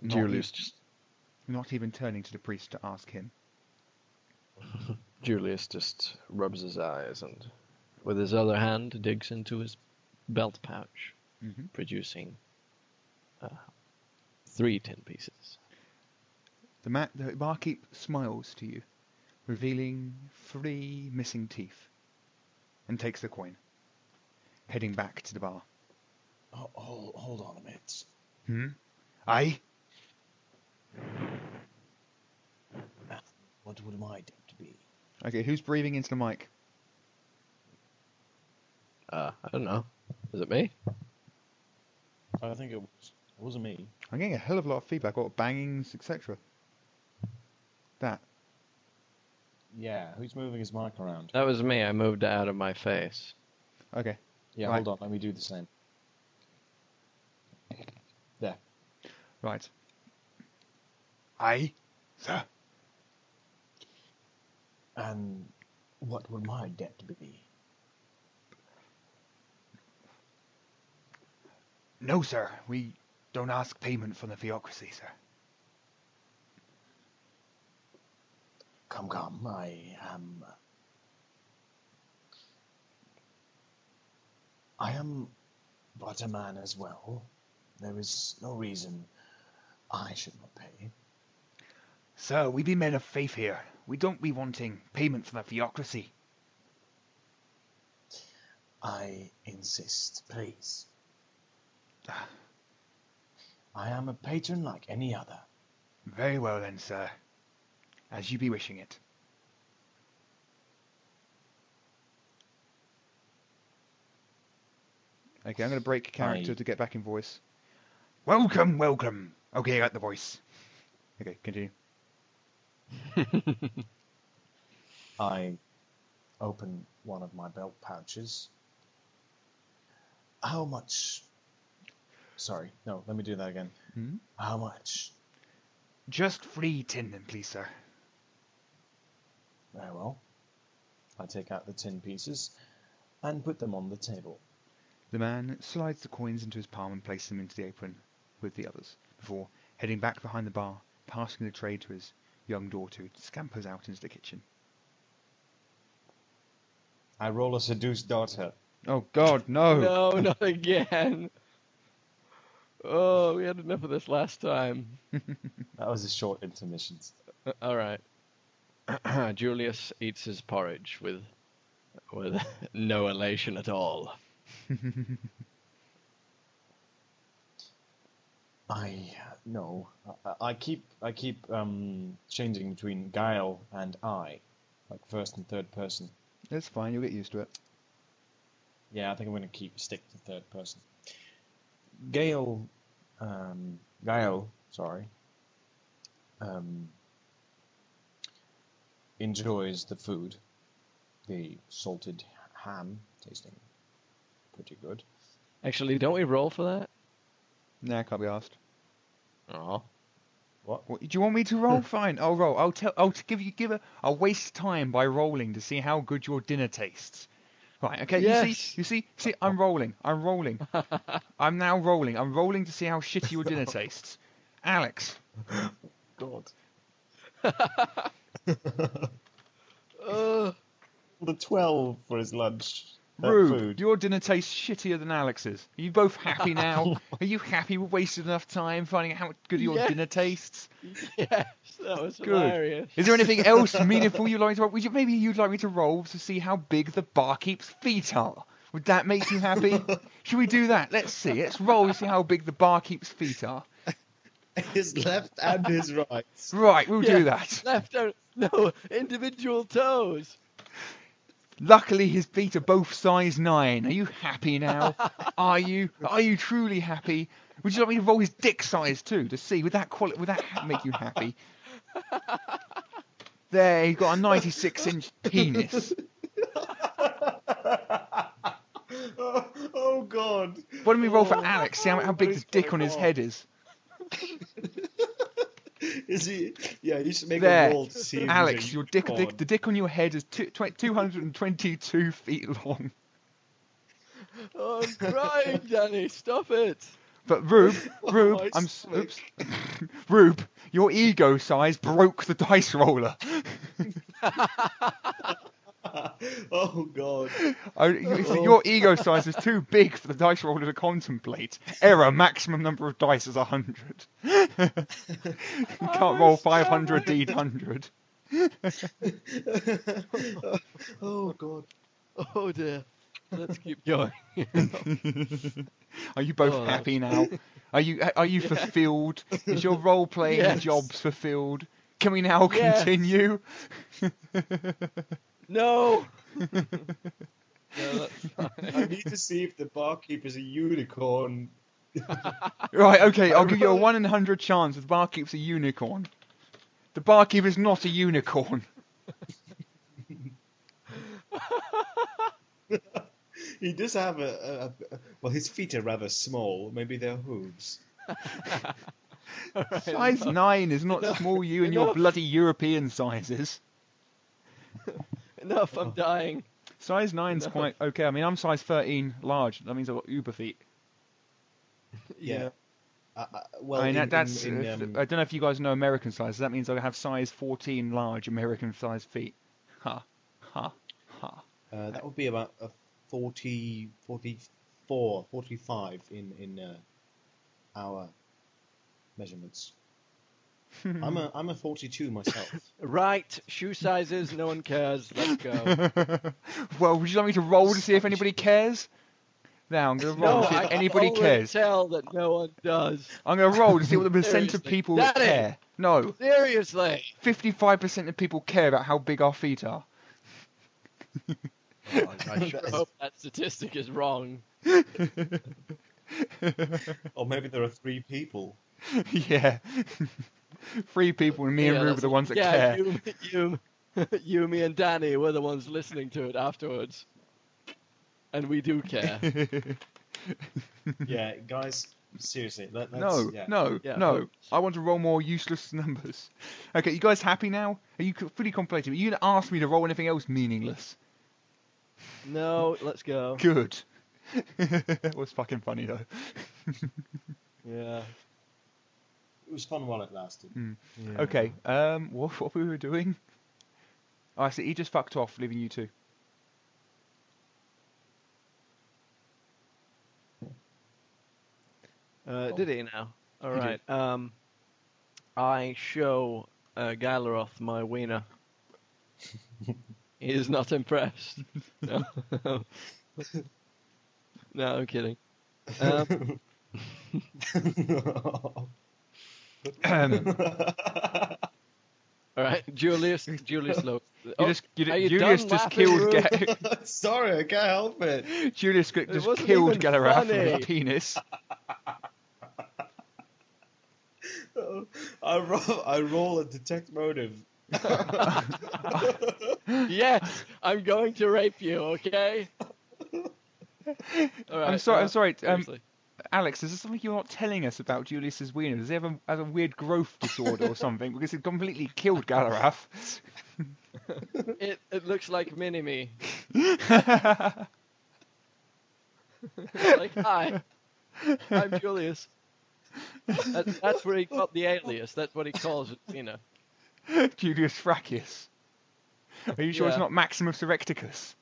Not Julius just not even turning to the priest to ask him. Julius just rubs his eyes and, with his other hand, digs into his belt pouch, hmm producing uh, three tin pieces. The, ma- the barkeep smiles to you, revealing three missing teeth, and takes the coin, heading back to the bar. Oh, hold, hold on a minute. Hmm? Aye? What would my debt be? Okay, who's breathing into the mic? Uh, I don't know. Is it me? I think it was. It wasn't me. I'm getting a hell of a lot of feedback, or bangings, etc. That. Yeah, who's moving his mic around? That was me. I moved it out of my face. Okay. Yeah, Right. hold on. Let me do the same. There. Right. I, Sir? And what would my debt be? No, sir. We don't ask payment from the theocracy, sir. Come, come. I am. I am but a man as well. There is no reason I should not pay. Sir, we be men of faith here. We don't be wanting payment from the theocracy. I insist, please. I am a patron like any other. Very well then, sir. As you be wishing it. Okay, I'm going to break character Aye. to get back in voice. Welcome, welcome. Okay, I got the voice. Okay, continue. I open one of my belt pouches. How much? Sorry, no. Let me do that again. Hmm? How much? Just three tin then, please, sir. Very well. I take out the tin pieces and put them on the table. The man slides the coins into his palm and places them into the apron with the others, before heading back behind the bar, passing the tray to his young daughter, who scampers out into the kitchen. I roll a seduced daughter. Oh God, no! No, not again. Oh, we had enough of this last time. That was a short intermission. Uh, All right. Julius eats his porridge with with no elation at all. I no. I, I keep I keep um, changing between Guile and I, like first and third person. It's fine. You'll get used to it. Yeah, I think I'm going to keep stick to third person. Gale, um, Guile, sorry, um, enjoys the food, the salted ham, tasting pretty good. Actually, don't we roll for that? Nah, can't be asked. Oh. What? What, do you want me to roll? Fine, I'll roll. I'll tell. I'll give you give a. I'll waste time by rolling to see how good your dinner tastes. Right. Okay. You Yes. see. You see. See. I'm rolling. I'm rolling. I'm now rolling. I'm rolling to see how shitty your dinner tastes. Alex. God. Uh, The 12 for his lunch. Rube, food. your dinner tastes shittier than Alex's. Are you both happy now? Are you happy we wasted enough time finding out how good your Yes. dinner tastes? yes, that was Good. hilarious. Is there anything else meaningful you'd like to roll? Would you, maybe you'd like me to roll to see how big the barkeep's feet are. Would that make you happy? Should we do that? Let's see. Let's roll to see how big the barkeep's feet are. His left and his right. Right, we'll do that. Left out, no individual toes. Luckily, his feet are both size nine. Are you happy now? are you? Are you truly happy? Would you like me to roll his dick size too to see? Would that quali- Would that make you happy? There, he's got a 96 inch penis. oh, oh, God. Why don't we roll for oh. Alex? See how, how big the dick on his head is. Is he? Yeah, you should make There, a roll to see Alex, your dick, dick, the dick on your head is two, tw- 222 feet long. Oh, I'm crying, Danny. Stop it. But Rube, Rube, my I'm s- stomach. oops, Rube, your ego size broke the dice roller. oh God. Oh, you- oh. Your ego size is too big for the dice roller to contemplate. Error, maximum number of dice is 100. you can't roll 500 d100. oh God. Oh dear. Let's keep going. Are you both Oh, happy now? Are you are you fulfilled? Is your role playing Yes. jobs fulfilled? Can we now Yes. continue? No. no, that's fine. I need to see if the barkeeper's a unicorn. Right, okay, I'll give you a one in a hundred chance if the barkeep's a unicorn. The barkeeper's not a unicorn. He does have a, a, a well. His feet are rather small. Maybe they're hooves. Alright, Size enough, nine is not small you and your bloody European sizes. Enough. I'm dying. Size nine's No. quite okay. I mean, I'm size 13 large. That means I've got uber feet. Yeah. Uh, uh, well, I mean, in- that's. in- in, um, I don't know if you guys know American size. That means I have size 14 large American size feet. Ha, ha, ha. uh, that would be about a 40, 44, 45 in in uh, our measurements. I'm a I'm a 42 myself. Right. Shoe sizes. No one cares. Let's go. well, would you like me to roll to see if anybody cares? Now I'm going to roll no, to see if can anybody already cares. tell that no one does. I'm going to roll to see what the percent of people Daddy! care. No, Seriously. 55% of people care about how big our feet are. Oh, I, I I should- hope that statistic is wrong. or oh, maybe there are three people. yeah. Three people, and me and Yeah, Rube are the ones that yeah, care. You, you, you, me, and Danny were the ones listening to it afterwards, and we do care. Yeah, guys, seriously. Let, let's, no, yeah. no, Yeah, no. I want to roll more useless numbers. Okay, you guys happy now? Are you fully contemplating? Are you going to ask me to roll anything else meaningless? no, let's go. Good. that was fucking funny though. Yeah. It was fun while it lasted. yeah. Okay, um, what, what we were doing? Oh, I see. He just fucked off, leaving you two. Uh, did he now? All He right. Um, I show uh, Gaelroth my wiener. he is not impressed. No, no I'm kidding. Um, all right, Julius. Julius Lowe. you Oh, just, you, are you Julius just killed. Ga- Sorry, I can't help it. Julius just wasn't killed Gaelroth with a penis. I roll, I roll a detect motive. yes, I'm going to rape you. Okay. All right, I'm sorry. I'm sorry. Um. Alex, is there something you're not telling us about Julius's wiener? Does he have a, has a weird growth disorder or something? Because it completely killed Gaelroth. It it looks like mini me. like hi, I'm Julius. That, that's where he got the alias. That's what he calls it. You know. Julius Fraccius. Are you sure it's not Maximus Erecticus?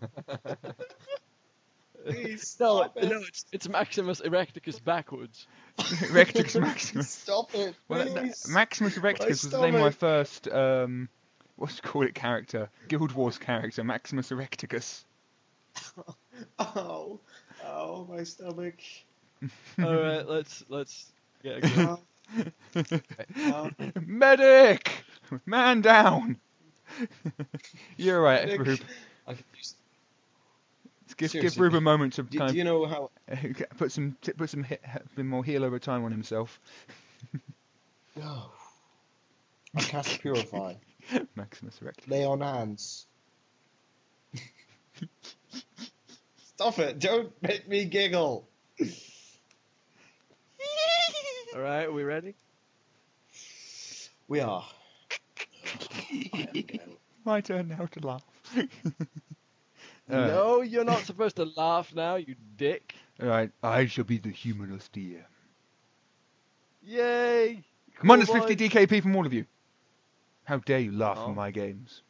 Please No, stop it. no, it's it's Maximus Erecticus backwards. Erecticus Maximus. Stop it, Well, that- that- Maximus Erecticus was the name of my first, um, what's it called it character? Guild Wars character, Maximus Erecticus. oh, ow, my stomach. All right, let's let's get a go. Ow, ow. Medic! Man down! You're right, Nick, Rube. I could use- Give, give Seriously, Rube a moment to Do, kind do you know how? put some put some hit, bit more heal over time on himself. Oh. I cast purify. Maximus Erecticus. Lay on hands. Stop it! Don't make me giggle. All right, are we ready? We are. My turn now to laugh. Uh, no, you're not supposed to laugh now, you dick. Alright, I shall be the humanist here. Yay! Minus Cool 50. DKP from all of you. How dare you laugh Oh. at my games?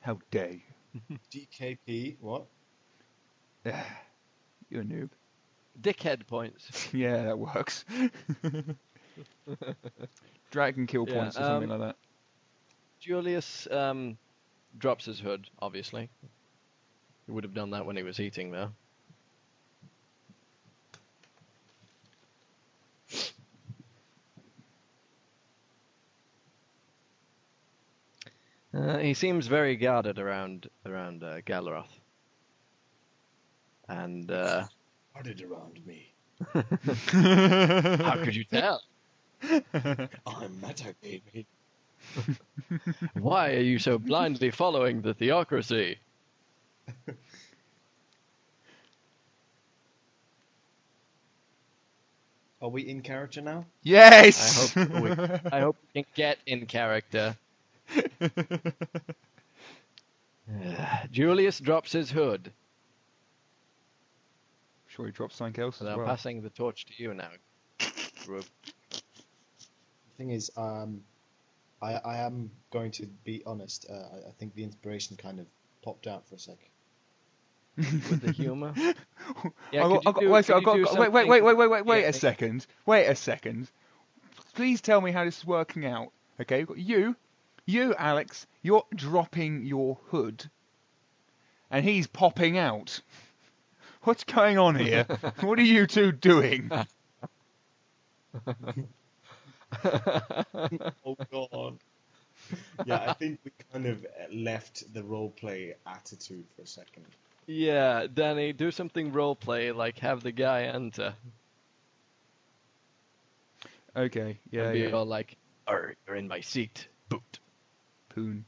How dare you? DKP. What? Ah, You're a noob. Dickhead points. Yeah, that works. Dragon kill Yeah, points or something um, like that. Julius um, drops his hood, obviously. He would have done that when he was eating, there. Uh, he seems very guarded around around uh, Gaelroth. And uh, Guarded around me. how could you tell? I'm meta baby. Why are you so blindly following the theocracy? Are we in character now? yes! I hope we, I hope we can get in character. Julius drops his hood. sure he dropped something else So as I'm well. passing the torch to you now. Rube. thing is, um, I, I am going to be honest. Uh, I, I think the inspiration kind of popped out for a sec. With the humor. Yeah, I got- could you I got- do- wait, could I you got- do got- wait, wait, wait, wait, wait, wait, wait Yeah. a second. Wait a second. Please tell me how this is working out. Okay, we've got you, you, Alex, you're dropping your hood, and he's popping out. What's going on here? what are you two doing? Oh God. yeah, I think we kind of uh, left the role play attitude for a second. yeah, Danny, do something role play, like have the guy enter. Okay, yeah, and be yeah. all like, Or you're in my seat. Boot. Poon.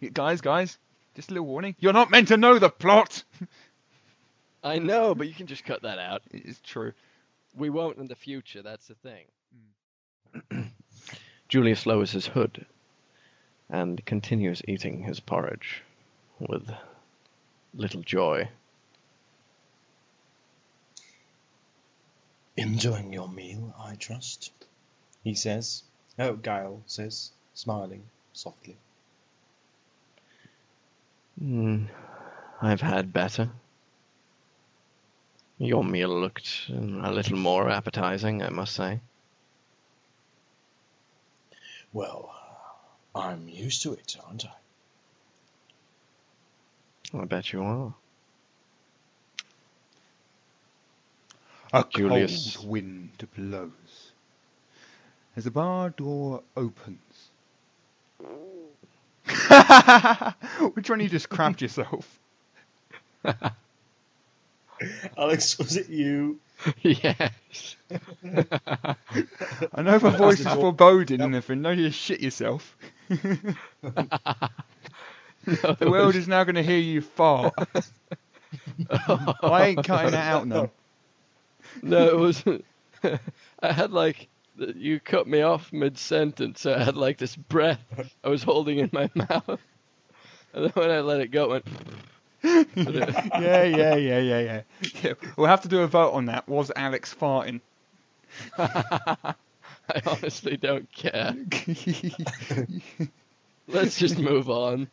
Y- Guys, guys, just a little warning. You're not meant to know the plot. I know, but you can just cut that out. it's true. We won't in the future. That's the thing. Mm. Julius lowers his hood and continues eating his porridge with little joy. Enjoying your meal, I trust, he says. Oh, Guile says, smiling softly. Hmm, I've had better. Your meal looked mm, a little more appetizing, I must say. Well, I'm used to it, aren't I? I bet you are. A Julius. cold wind blows. As the bar door opens. Which one you just cramped yourself? Alex, was it you? yes. I know my voice is foreboding and everything. No, you shit yourself. The world is now going to hear you fart. I ain't cutting that out now. No, it wasn't. I had like you cut me off mid sentence, so I had like this breath I was holding in my mouth, and then when I let it go, it went. Yeah, yeah, yeah, yeah, yeah, yeah. We'll have to do a vote on that. Was Alex farting? I honestly don't care. Let's just move on.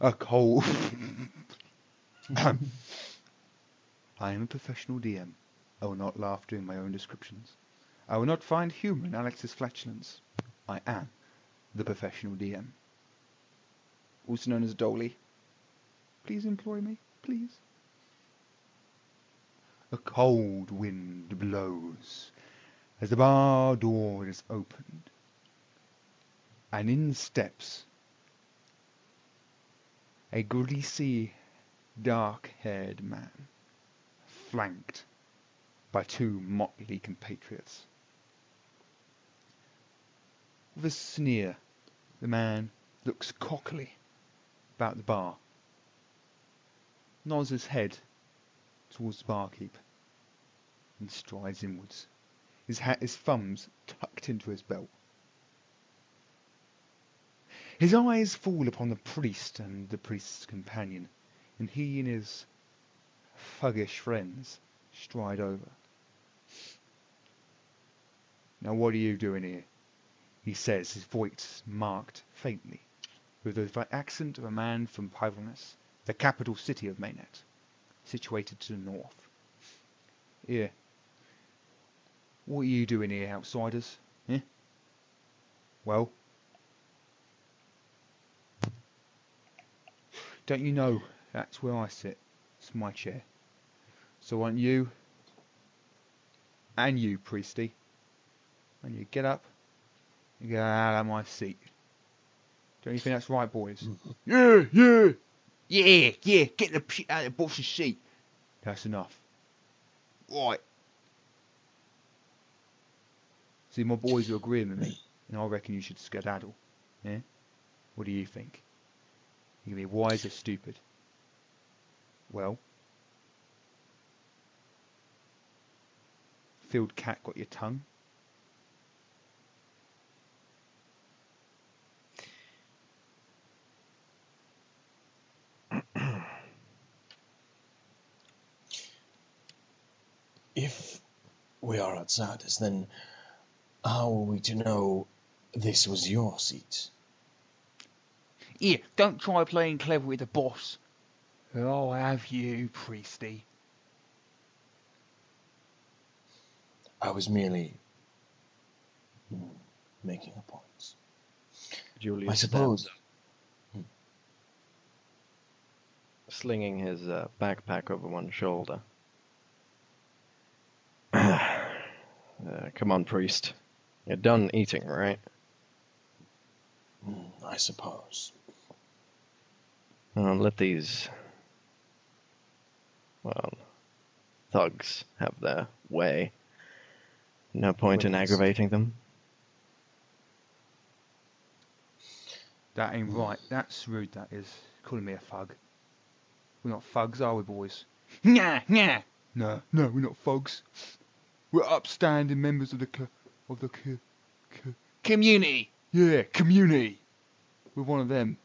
a cold. I am a professional DM. I will not laugh during my own descriptions. I will not find humour in Alex's flatulence. I am the professional DM. Also known as Dolly. Please employ me, please. A cold wind blows as the bar door is opened, and in steps a greasy, dark-haired man, flanked by two motley compatriots. With a sneer, the man looks cockily about the bar, nods his head towards the barkeep, and strides inwards, his, ha- his thumbs tucked into his belt. His eyes fall upon the priest and the priest's companion, and he and his thuggish friends stride over. Now what are you doing here? He says, his voice marked faintly, with the accent of a man from Pyronus, the capital city of Maynet, situated to the north. Here. What are you doing here, outsiders? Eh? Well, Don't you know that's where I sit? It's my chair. So don't you and you, Priesty, and you get up and get out of my seat. Don't you think that's right, boys? yeah, yeah, yeah, yeah. Get the shit out of the boss's seat. That's enough. Right. See, my boys are agreeing with me, and I reckon you should skedaddle. Yeah? What do you think? You can be wise or stupid. Well, field cat got your tongue. If we are outsiders, then how are we to know this was your seat? Here, don't try playing clever with the boss. I'll have you, Priesty. I was merely making a point. Julius I stands suppose. up, slinging his uh, backpack over one shoulder. Uh, come on, priest. You're done eating, right? Mm, I suppose. I'll let these. Well, thugs have their way. No point in aggravating them. That ain't right. That's rude, that is. Calling me a thug. We're not thugs, are we, boys? Nah, nah! No, no, we're not thugs. We're upstanding members of the co- of the co- co- community. Yeah, community. We're one of them.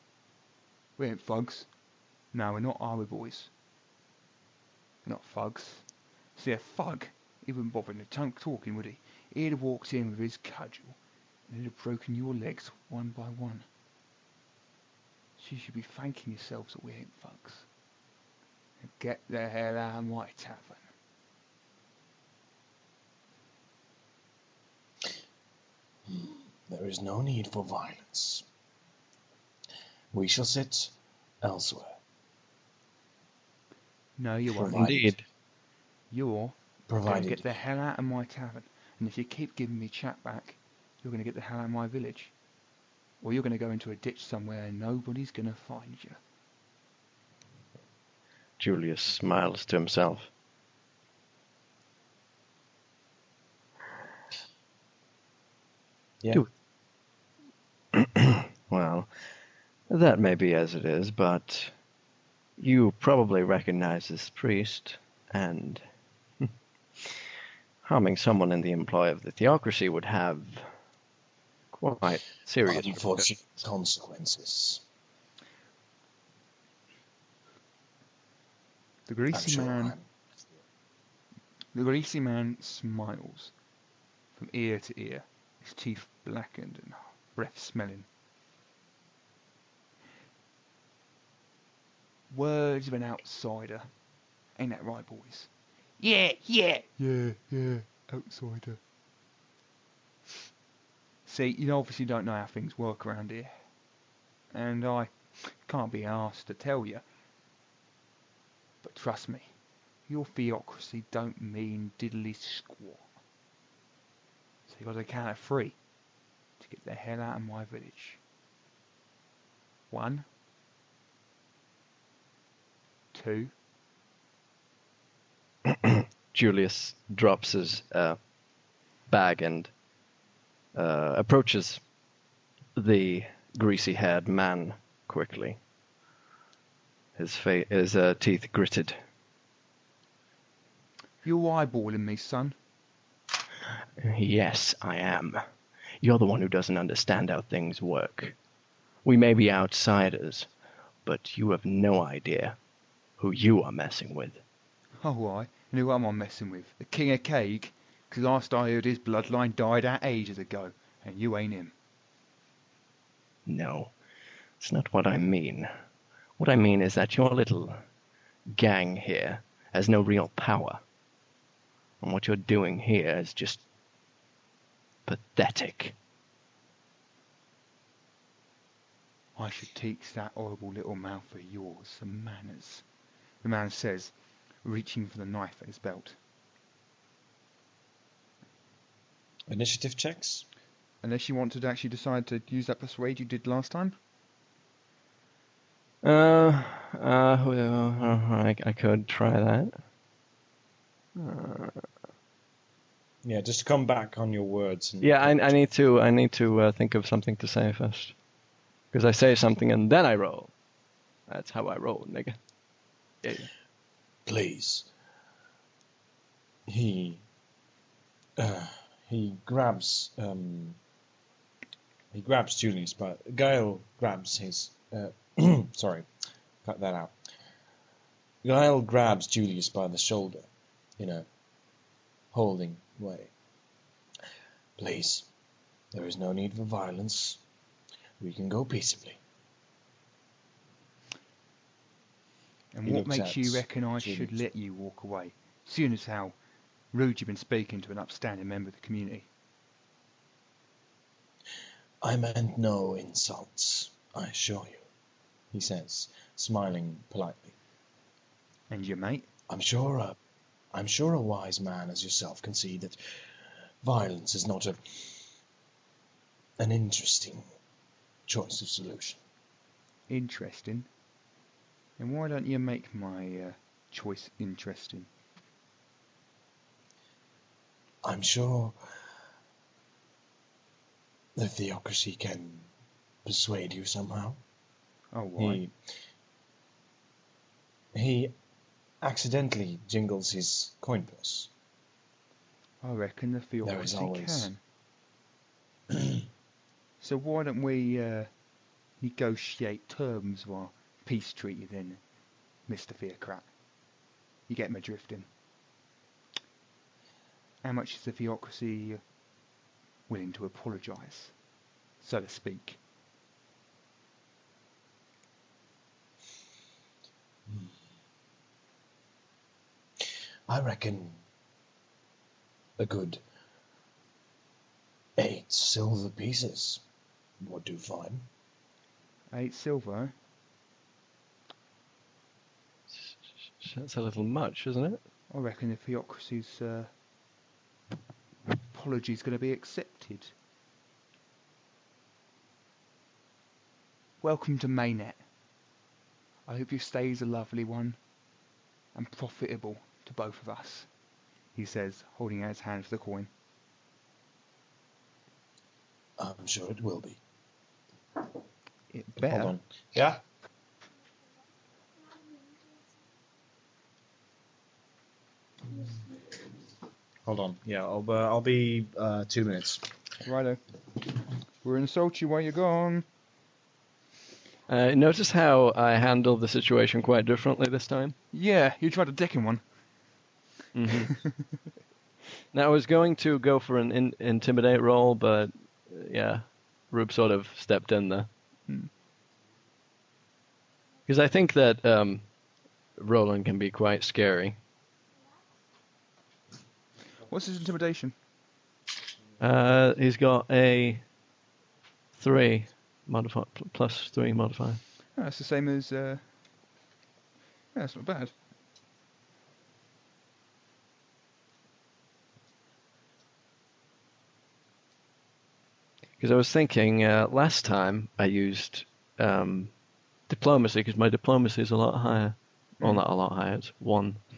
We ain't thugs. No, we're not, are we, boys? We're not thugs. See, a thug, he wouldn't bother to talk talking, would he? He'd have walked in with his cudgel and he'd have broken your legs one by one. So you should be thanking yourselves that we ain't thugs. And get the hell out of my tavern. There is no need for violence. We shall sit elsewhere. No, you won't. Provided- Indeed. You're going to Provided get the hell out of my tavern. And if you keep giving me chat back, you're going to get the hell out of my village. Or you're going to go into a ditch somewhere and nobody's going to find you. Julius smiles to himself. Yeah. Do- Well, that may be as it is, but you probably recognize this priest, and hmm, harming someone in the employ of the theocracy would have quite serious unfortunate consequences. The greasy sure man I'm- The greasy man smiles from ear to ear, his teeth blackened and breath smelling. Words of an outsider. Ain't that right, boys? Yeah, yeah. Yeah, yeah, outsider. See, you obviously don't know how things work around here. And I can't be asked to tell you. But trust me, your theocracy don't mean diddly squat. So you got to count of three to get the hell out of my village. One. Two. Julius drops his uh, bag and uh, approaches the greasy-haired man quickly. His fa- his uh, teeth gritted. You're eyeballing me, son. Yes, I am. You're the one who doesn't understand how things work. We may be outsiders, but you have no idea who you are messing with. Oh, I. And who am I messing with? The King of Cake? 'Cause last I heard his bloodline died out ages ago, and you ain't him. No, it's not what I mean. What I mean is that your little gang here has no real power. And what you're doing here is just pathetic. I should teach that horrible little mouth of yours some manners. The man says, reaching for the knife at his belt. Initiative checks? Unless you want to actually decide to use that persuade you did last time. Uh, uh, well, uh, I, I could try that. Uh, Yeah, just come back on your words. And yeah, I, I need to I need to uh, think of something to say first, because I say something and then I roll. That's how I roll, nigga. Yeah. yeah. Please. He. Uh, he grabs. Um, he grabs Julius, but Gail grabs his. Uh, sorry, cut that out. Gail grabs Julius by the shoulder, in a holding way. Please, there is no need for violence. We can go peaceably. And He what looks makes at you reckon I should let you walk away? Seeing as how rude you've been speaking to an upstanding member of the community. I meant no insults, I assure you, he says, smiling politely. And your mate? I'm sure a, I'm sure a wise man as yourself can see that violence is not a, an interesting choice of solution. Interesting. And why don't you make my uh, choice interesting? I'm sure the theocracy can persuade you somehow. Oh, why? He he accidentally jingles his coin purse. I reckon the theocracy always- can. so why don't we uh, negotiate terms of our peace treaty then, Mr. Theocrat? You get my drifting. How much is the theocracy uh, willing to apologise, so to speak? I reckon a good eight silver pieces would do fine. Eight silver. eh? That's a little much, isn't it? I reckon the theocracy's uh, is going to be accepted. Welcome to Maynet. I hope your stay is a lovely one and profitable to both of us, he says, holding out his hand for the coin. I'm sure it will be. It better. Hold on. Yeah. Hold on. Yeah, I'll uh, I'll be uh, two minutes. Righto. We're insult you while you're gone. Uh, notice how I handled the situation quite differently this time. Yeah, you tried to dick him one. Hmm now I was going to go for an in- intimidate roll, but uh, yeah, Rube sort of stepped in there. Hmm. Because I think that um, Roland can be quite scary. What's his intimidation? Uh, he's got a three modifier plus three modifier. Oh, it's the same as. Uh... Yeah, that's not bad. Because I was thinking uh, last time I used um, diplomacy because my diplomacy is a lot higher. Well, not a lot higher. It's one.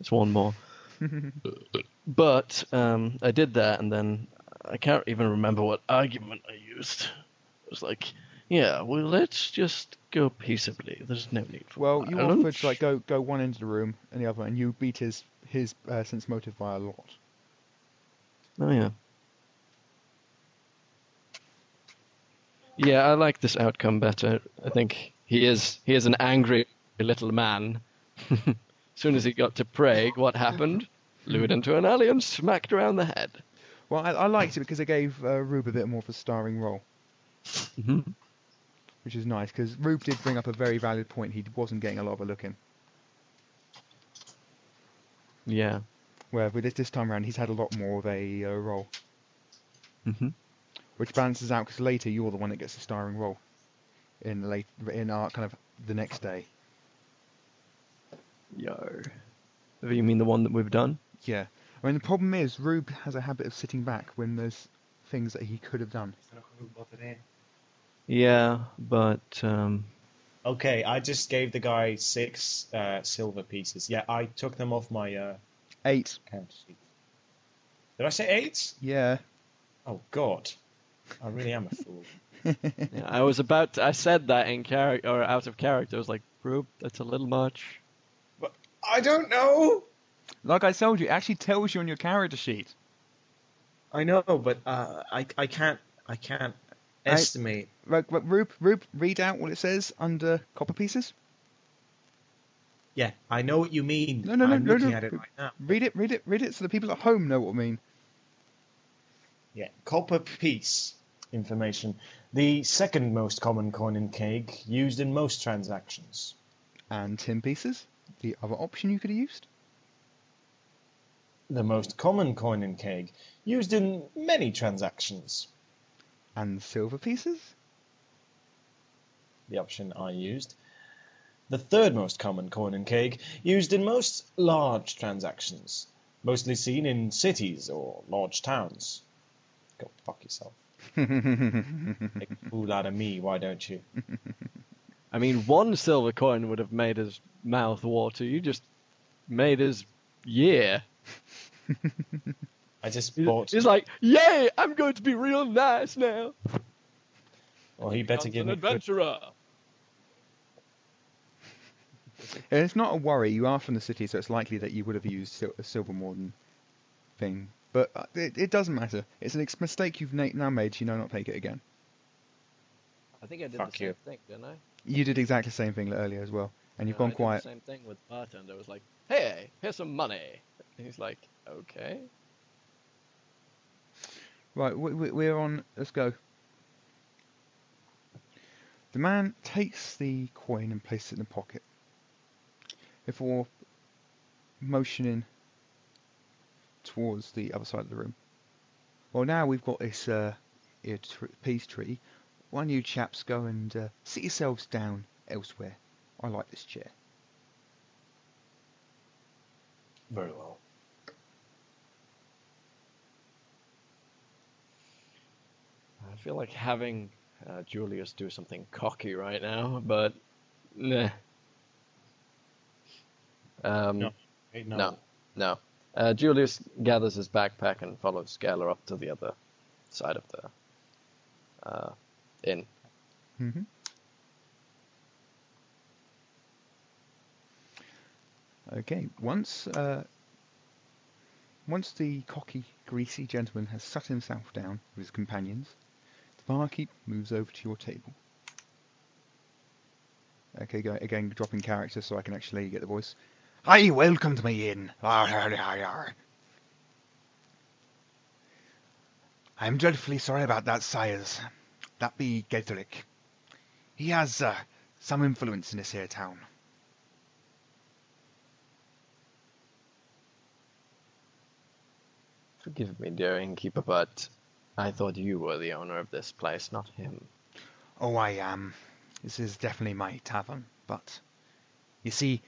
It's one more. but um, I did that, and then I can't even remember what argument I used. It was like, yeah, well, let's just go peaceably. There's no need for Well, you violence. offered to like go go one end of the room and the other, and you beat his his uh, sense motive by a lot. Oh yeah. Yeah, I like this outcome better. I think he is he is an angry little man. as soon as he got to Prague, what happened? Lured into an alley and smacked around the head. Well, I, I liked it because it gave uh, Rube a bit more of a starring role, hmm which is nice because Rube did bring up a very valid point. He wasn't getting a lot of a look in. Yeah. Where with this, this time around, he's had a lot more of a uh, role, hmm which balances out because later you're the one that gets the starring role in late in our kind of the next day. Yo. You mean the one that we've done? Yeah. I mean, the problem is Rube has a habit of sitting back when there's things that he could have done. Yeah, but um, Okay, I just gave the guy six uh, silver pieces. Yeah, I took them off my uh, Eight. count. Did I say eight? Yeah. Oh God, I really am a fool. yeah, I was about. To, I said that in character or out of character. I was like, Rube, that's a little much. But I don't know. Like I told you, it actually tells you on your character sheet. I know, but uh, I I can't I can't I- estimate. Right, right, Rube, Rube, read out what it says under copper pieces. Yeah, I know what you mean. No, no, no, I'm no, looking no. at it right now. Read it, read it, read it, so the people at home know what I mean. Yeah, copper piece information. The second most common coin in Keg, used in most transactions. And tin pieces, the other option you could have used. The most common coin in Keg, used in many transactions. And silver pieces. The option I used. The third most common coin in Keg, used in most large transactions, mostly seen in cities or large towns. Go fuck yourself. Make a fool out of me, why don't you? I mean, one silver coin would have made his mouth water. You just made his year. I just He's bought. he's like, yay, I'm going to be real nice now. Well, he better give an me good- adventurer. And it's not a worry. You are from the city, so it's likely that you would have used a silver Morden thing. But uh, it, it doesn't matter. It's an ex- mistake you've na- now made. So you know not to make it again. I think I did Fuck the same you. thing, didn't I? You did exactly the same thing earlier as well, and you've No, gone I quiet. Did the same thing with bartender. I was like, "Hey, here's some money." And he's like, "Okay." Right, we, we, we're on. Let's go. The man takes the coin and places it in the pocket before motioning towards the other side of the room. Well, now we've got this uh, here tr- peace tree. Why don't you chaps go and uh, sit yourselves down elsewhere? I like this chair. Very well. I feel like having uh, Julius do something cocky right now, but nah. Um, No. Hey, no. No. No. Uh, Julius gathers his backpack and follows Scalar up to the other side of the uh, inn. hmm Okay, once uh, once the cocky, greasy gentleman has sat himself down with his companions, the barkeep moves over to your table. Okay, again, dropping character so I can actually get the voice. Hi, welcome to my inn. Arr, arr, arr, arr. I'm dreadfully sorry about that, sires. That be Gedrick. He has uh, some influence in this here town. Forgive me, dear innkeeper, but I thought you were the owner of this place, not him. Oh, I am. This is definitely my tavern, but you see,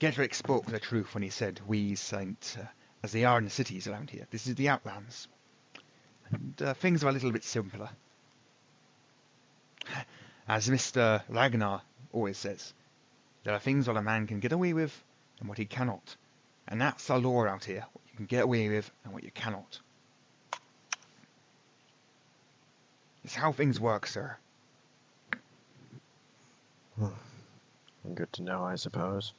Gedrick spoke the truth when he said we ain't uh, as they are in the cities around here. This is the outlands, and uh, things are a little bit simpler. As Mister Ragnar always says, there are things that a man can get away with and what he cannot, and that's the law out here: what you can get away with and what you cannot. It's how things work, sir. Good to know, I suppose.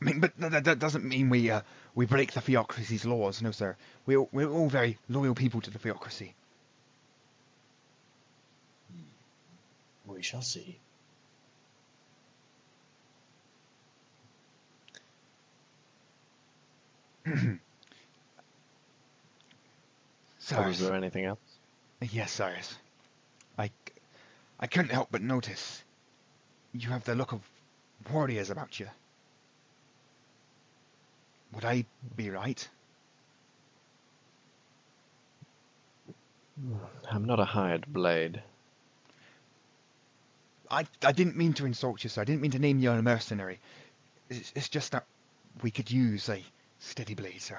I mean, but that, that doesn't mean we uh, we break the theocracy's laws. No, sir. We're we're all very loyal people to the theocracy. We shall see. So, Or was there anything else? yes, sirs. I I couldn't help but notice you have the look of warriors about you. Would I be right? I'm not a hired blade. I I didn't mean to insult you, sir. I didn't mean to name you a mercenary. It's, it's just that we could use a steady blade, sir.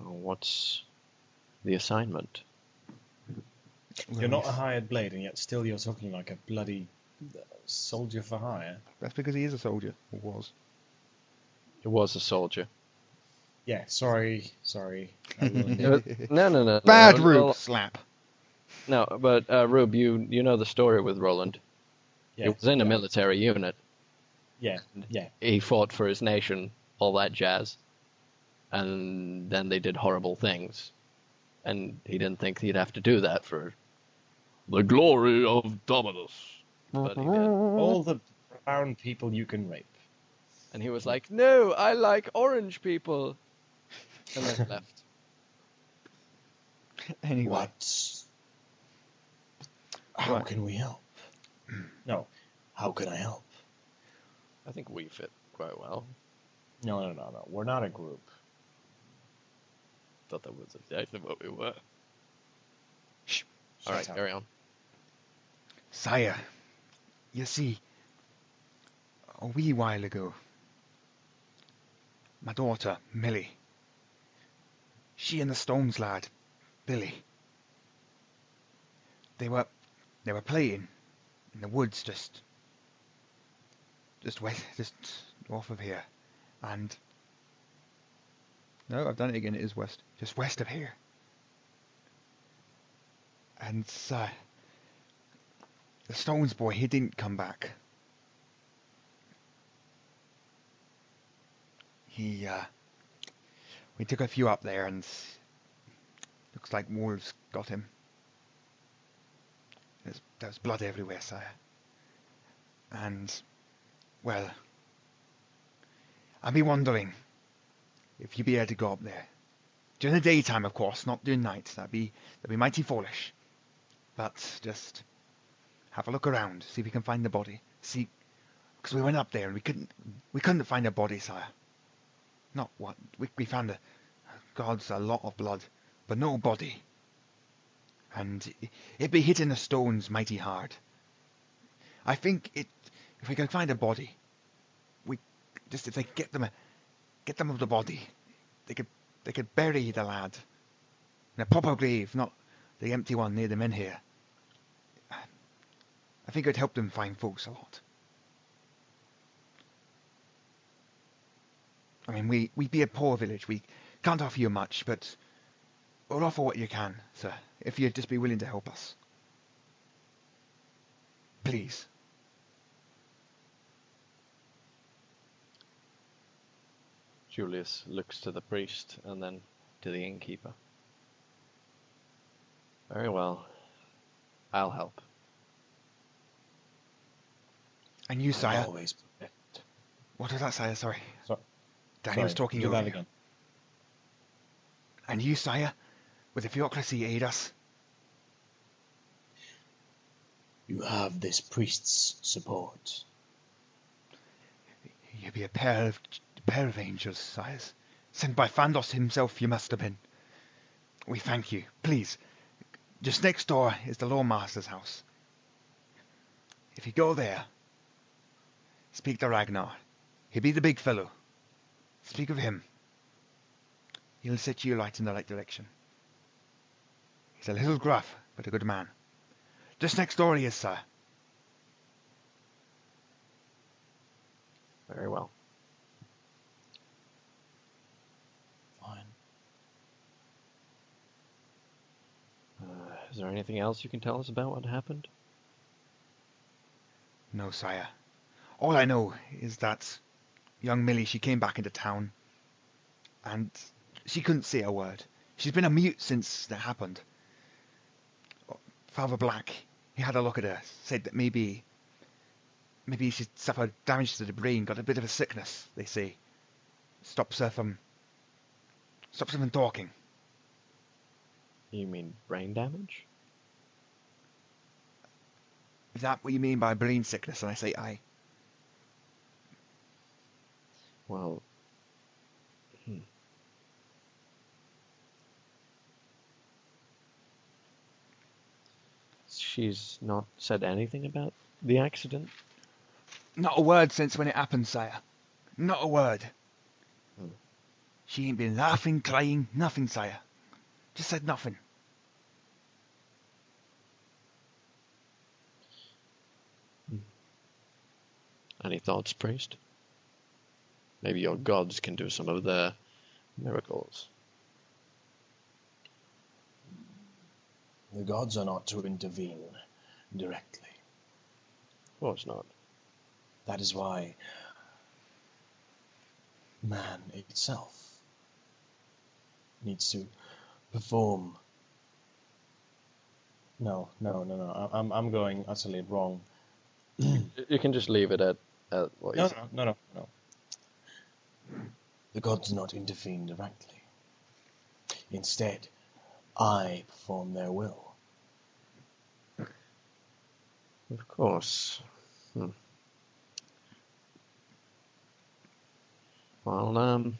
Oh, What's the assignment? You're not a hired blade, and yet still you're talking like a bloody soldier for hire. That's because he is a soldier, or was. It was a soldier. Yeah, sorry, sorry. I ruined Uh, no, no, no. Bad no, Rube well, slap. No, but uh, Rube, you you know the story with Roland. yeah, He was in a military unit. yeah, yeah. He fought for his nation, all that jazz. And then they did horrible things. And he didn't think he'd have to do that for the glory of Dominus. But he did. All the brown people you can rape. And he was like, No, I like orange people. And then left. Anyway, What? How Right. can we help? No, how can I help? I think we fit quite well. No, no, no, no. We're not a group. Thought that was exactly what we were. Shh. All right, up. carry on. sire, you see, a wee while ago, my daughter, Millie, she and the Stones lad, Billy, they were, they were playing in the woods just, just west, just north of here, and no, I've done it again. It is west, just west of here, And uh, the Stones boy, he didn't come back. He, uh, we took a few up there and looks like wolves got him. There's, there's blood everywhere, sire. And, well, I'd be wondering if you'd be able to go up there. During the daytime, of course, not during night. That'd be that'd be mighty foolish. But just have a look around, see if we can find the body. See, because we went up there and we couldn't we couldn't find a body, sire. Not what we we found a God's a lot of blood, but no body. And i- it'd be hitting the stones mighty hard. I think it if we can find a body, we just if they get them get them of the body, they could they could bury the lad in a proper grave, not the empty one near the men here. I think it'd help them find folks a lot. I mean, we we be a poor village. We can't offer you much, but we'll offer what you can, sir. If you'd just be willing to help us, please. Julius looks to the priest and then to the innkeeper. Very well. I'll help. And you, sire. Always. What was that, sire? Sorry. So- Danny was sorry, talking do over that again. And you, sire, with the theocracy aid us. You have this priest's support. You be a pair of a pair of angels, sires. Sent by Fandos himself you must have been. We thank you. Please. Just next door is the Lawmaster's house. If you go there, speak to Ragnar. He be the big fellow. Speak of him. He'll set you right in the right direction. He's a little gruff, but a good man. Just next door he is, sir. Very well. Fine. Uh, is there anything else you can tell us about what happened? No, sire. All I know is that young Millie, she came back into town, and she couldn't say a word. She's been a mute since that happened. Father Black, he had a look at her, said that maybe, maybe she suffered damage to the brain, got a bit of a sickness. They say, stops her from, stops her from talking. You mean brain damage? Is that what you mean by brain sickness? And I say, aye. Well, hmm. she's not said anything about the accident. Not a word since when it happened, sire. Not a word. Hmm. She ain't been laughing, crying, nothing, sire. Just said nothing. Any thoughts, priest? Maybe your gods can do some of their miracles. The gods are not to intervene directly. Of course not. That is why man itself needs to perform. No, no, no, no. I'm I'm going utterly wrong. You can just leave it at, at what No, said. no, no, no, no. The gods do not intervene directly. Instead, I perform their will. Of course. Hmm. Well, um,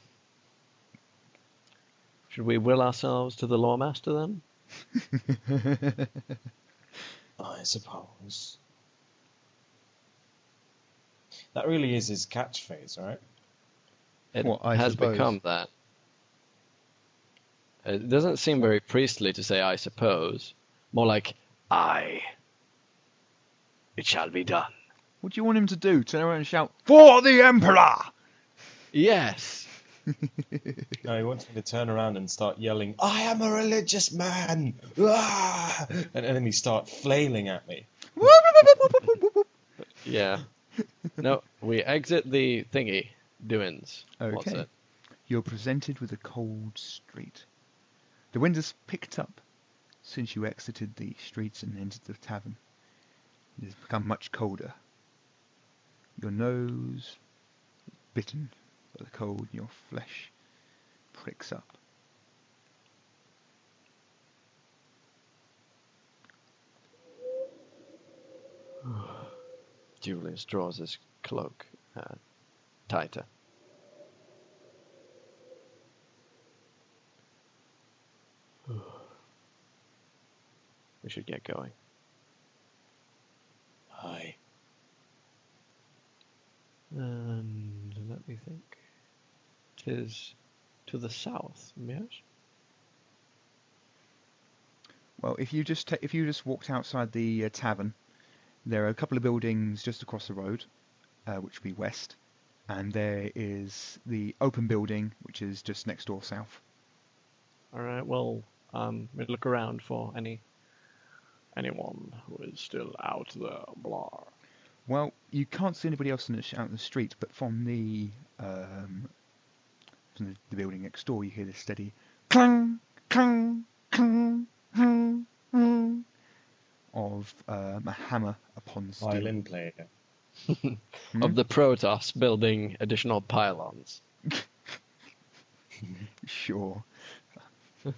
should we will ourselves to the lawmaster then? I suppose. That really is his catchphrase, right? It What, I has suppose? become that. It doesn't seem very priestly to say "I suppose." More like "I." It shall be done. What do you want him to do? Turn around and shout, For the Emperor! Yes. No, he wants me to turn around and start yelling, I am a religious man! Ah! And then he start flailing at me. Yeah. no, we exit the thingy. Doings. What's Okay. it? You're presented with a cold street. The wind has picked up since you exited the streets and entered the tavern. It has become much colder. Your nose bitten by the cold, and your flesh pricks up. Julius draws his cloak uh, tighter. we should get going. Aye. And let me think. Tis to the south, yes? Well, if you just ta- if you just walked outside the uh, tavern, there are a couple of buildings just across the road, uh, which would be west, and there is the open building, which is just next door south. All right. Well, um, we look around for any anyone who is still out there. Blah. Well, you can't see anybody else in the out in the street, but from the um, from the, the building next door, you hear this steady clang, clang, clang, clang, clang of um, a hammer upon steel. Violin player. Hmm? Of the Protoss building additional pylons. Sure.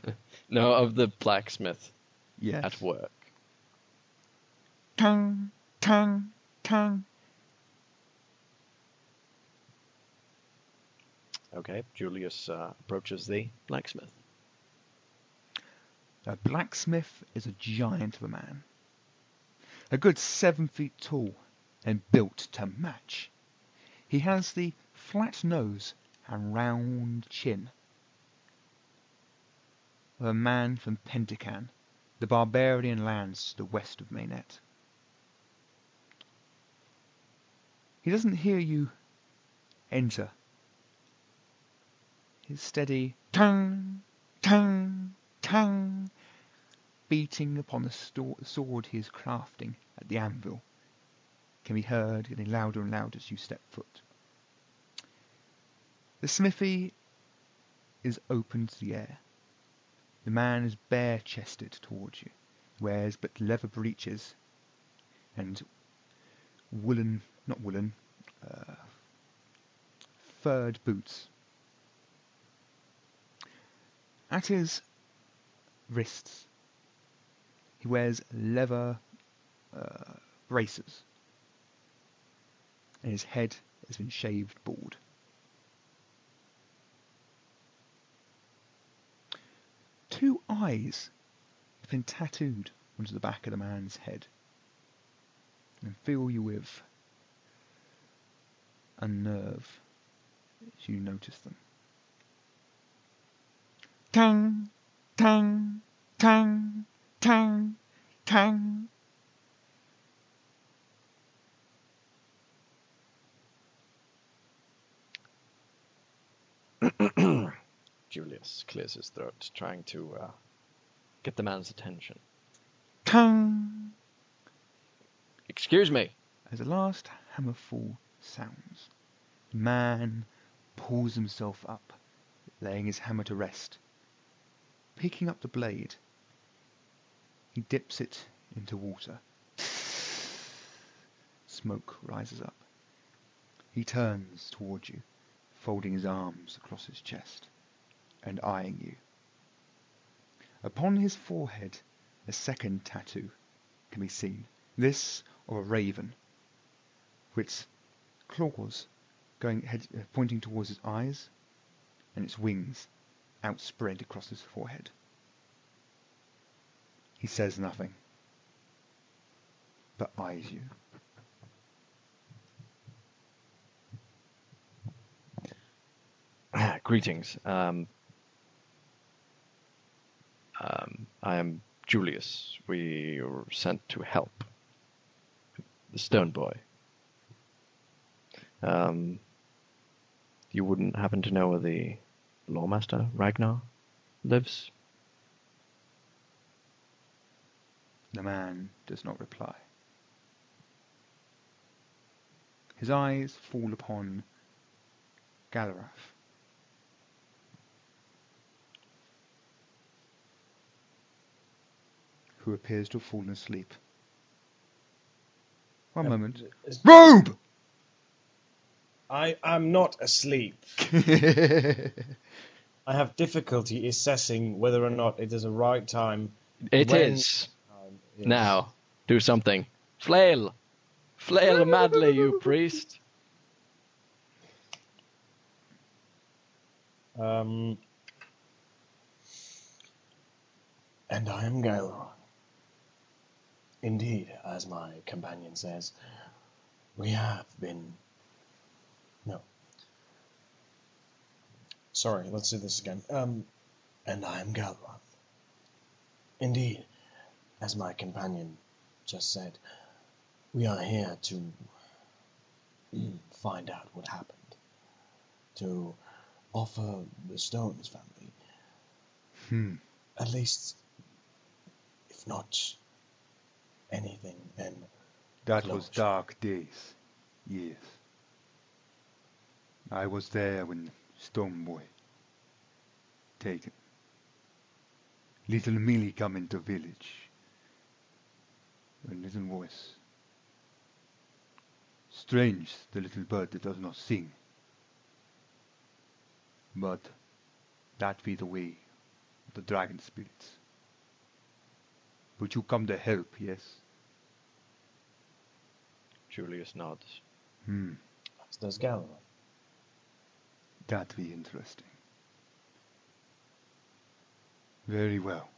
No, of the blacksmith Yes. at work. Tang, tang, tang. Okay. Julius uh, approaches the blacksmith. A blacksmith is a giant of a man. A good seven feet tall and built to match. He has the flat nose and round chin of a man from Pentacan, the barbarian lands to the west of Mainet. He doesn't hear you enter. His steady tang, tang, tang, beating upon the sto- sword he is crafting at the anvil, can be heard getting louder and louder as you step foot. The smithy is open to the air. The man is bare chested towards you, wears but leather breeches and woolen, not woolen, uh, furred boots. At his wrists, he wears leather uh, braces, and his head has been shaved bald. Two eyes have been tattooed onto the back of the man's head and fill you with a nerve as you notice them. Tang, tang, tang, tang, tang. Julius clears his throat, trying to uh, get the man's attention. Tang! Excuse me. As the last hammerfall sounds, the man pulls himself up, laying his hammer to rest. Picking up the blade, he dips it into water. Smoke rises up. He turns towards you, folding his arms across his chest and eyeing you. Upon his forehead, a second tattoo can be seen. This of a raven, with claws going head, uh, pointing towards his eyes, and its wings outspread across his forehead. He says nothing, but eyes you. Greetings. Um, um, I am Julius. We were sent to help the Stone Boy. Um, You wouldn't happen to know where the Lawmaster, Ragnar, lives? The man does not reply. His eyes fall upon Gaelroth. Who appears to have fallen asleep. One Um, moment. is- Robe! I am not asleep. I have difficulty assessing whether or not it is a right time. It is When- time is. Now, do something. Flail! Flail madly, you priest! Um, and I am Gaileron. Indeed, as my companion says, we have been. No. Sorry, let's do this again. Um, and I am Galron. Indeed, as my companion just said, we are here to find out what happened. To offer the Stones family Hmm. at least, if not anything, then That was dark days. Yes. I was there when Stoneboy taken. Little Millie come into village. A little voice. Strange, the little bird that does not sing. But that be the way of the dragon spirits. But you come to help, yes? Julius nods. Hmm. as does Galron. That'd be interesting. Very well.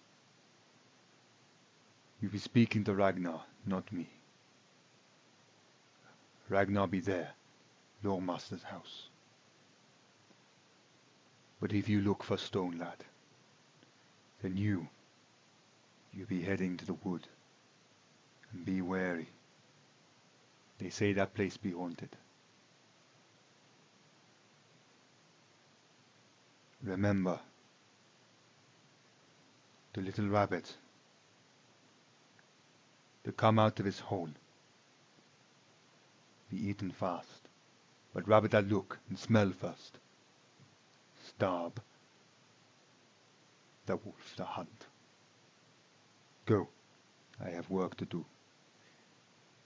You'll be speaking to Ragnar, not me. Ragnar be there, Lawmaster's house. But if you look for Stone Lad, then you, you be heading to the wood. And be wary. They say that place be haunted. Remember, the little rabbit to come out of his hole. Be eaten fast, but rabbit that look and smell first. Starve. The wolf the hunt. Go, I have work to do.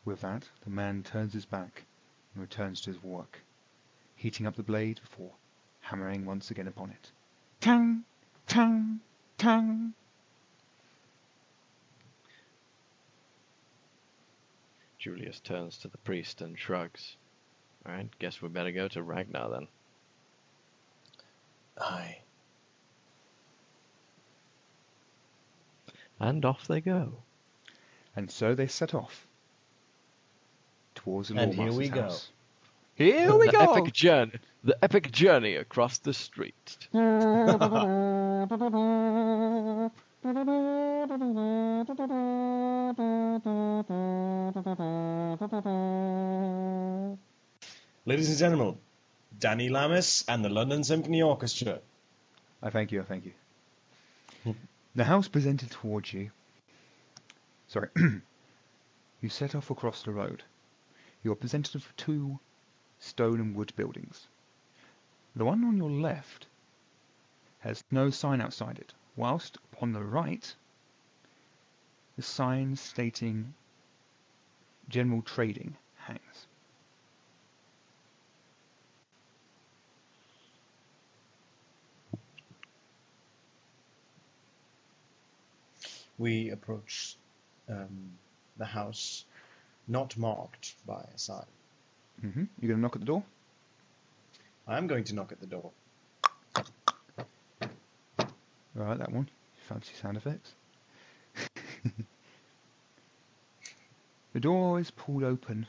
With that, the man turns his back and returns to his work, heating up the blade before hammering once again upon it. Tang, tang, tang. Julius turns to the priest and shrugs. Alright, guess we better go to Ragnar then. Aye. And off they go. And so they set off towards the And here we Lawmaster's go. house. Here we the go. epic journey, the epic journey across the street. Ladies and gentlemen, Danny Lammis and the London Symphony Orchestra. I thank you. I thank you. The house presented towards you. Sorry. you set off across the road. You are presented with two stone and wood buildings. The one on your left has no sign outside it, whilst upon the right, the sign stating general trading hangs. We approach um, the house not marked by a sign. hmm You're going to knock at the door? I am going to knock at the door. Right, that one. Fancy sound effects. the door is pulled open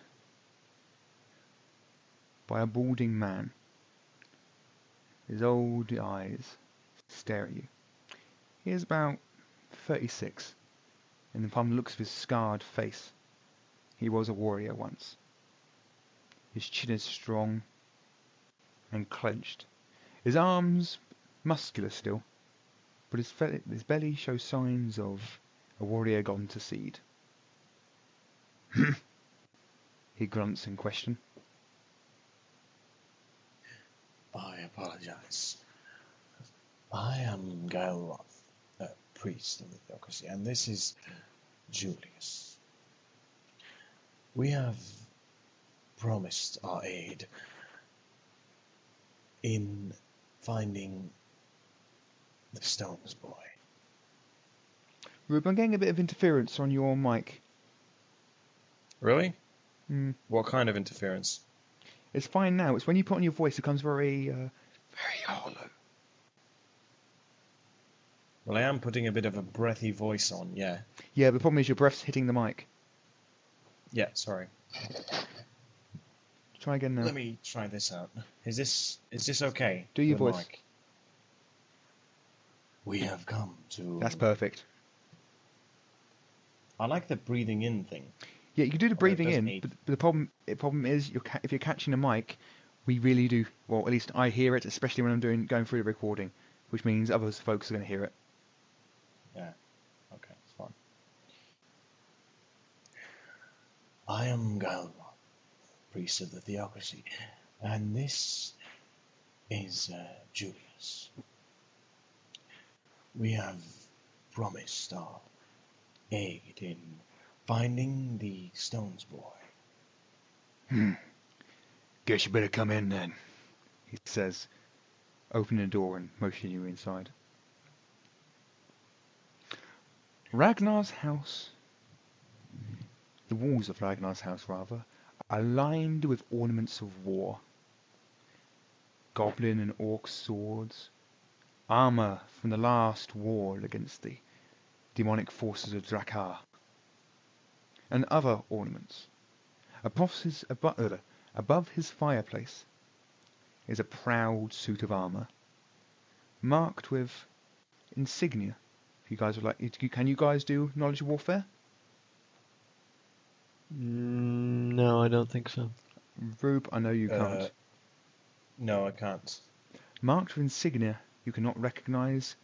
by a balding man. His old eyes stare at you. He is about 36, and from the looks of his scarred face, he was a warrior once. His chin is strong, and clenched. His arms muscular still, but his, fe- his belly shows signs of a warrior gone to seed. he grunts in question. I apologize. I am a priest in the theocracy, and this is Julius. We have promised our aid in finding the Stones boy. Rube, I'm getting a bit of interference on your mic. Really? Hmm. What kind of interference? It's fine now. It's when you put on your voice, it becomes very, uh, very hollow. Well, I am putting a bit of a breathy voice on, yeah. Yeah, the problem is your breath's hitting the mic. Yeah, sorry. Try again now. Let me try this out. Is this is this okay? Do your voice. mic? We have come to. That's perfect. I like the breathing in thing. Yeah, you can do the breathing in, need- but but the problem the problem is you're ca- if you're catching a mic, we really do. Well, at least I hear it, especially when I'm doing going through the recording, which means other folks are going to hear it. Yeah. Okay, fine. I am Galron, priest of the theocracy, and this is uh, Julius. We have promised our aid in finding the Stones boy. Guess you better come in then, he says, opening the door and motioning you inside. Ragnar's house, the walls of Ragnar's house rather, are lined with ornaments of war. Goblin and orc swords, armor from the last war against the demonic forces of Drakar, and other ornaments. Above his, abo- uh, above his fireplace is a proud suit of armor, marked with insignia. If you guys would like, can you guys do knowledge warfare? Mm, no, I don't think so. Rube, I know you can't. Uh, no, I can't. Marked with insignia you cannot recognize,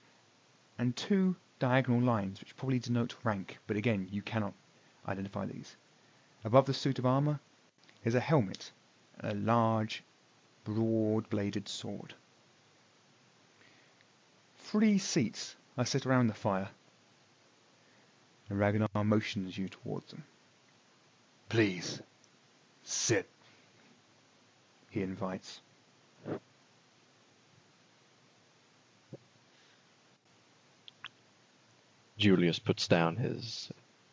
and two diagonal lines which probably denote rank, but again, you cannot identify these. Above the suit of armor is a helmet and a large, broad-bladed sword. Three seats are sit around the fire, and Ragnar motions you towards them. Please, sit, he invites. Julius puts down his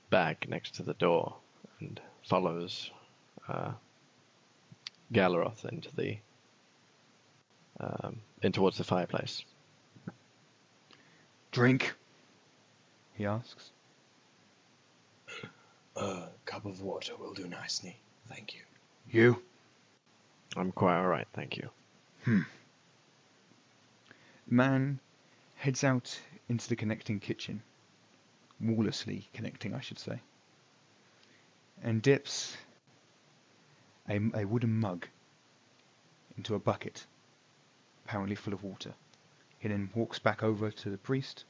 bag next to the door and follows uh, Gaelroth into the um, in towards the fireplace. Drink? he asks. A cup of water will do nicely. Thank you. You? I'm quite all right, thank you. Hmm. Man heads out into the connecting kitchen, walllessly connecting, I should say, and dips a, a wooden mug into a bucket, apparently full of water. He then walks back over to the priest,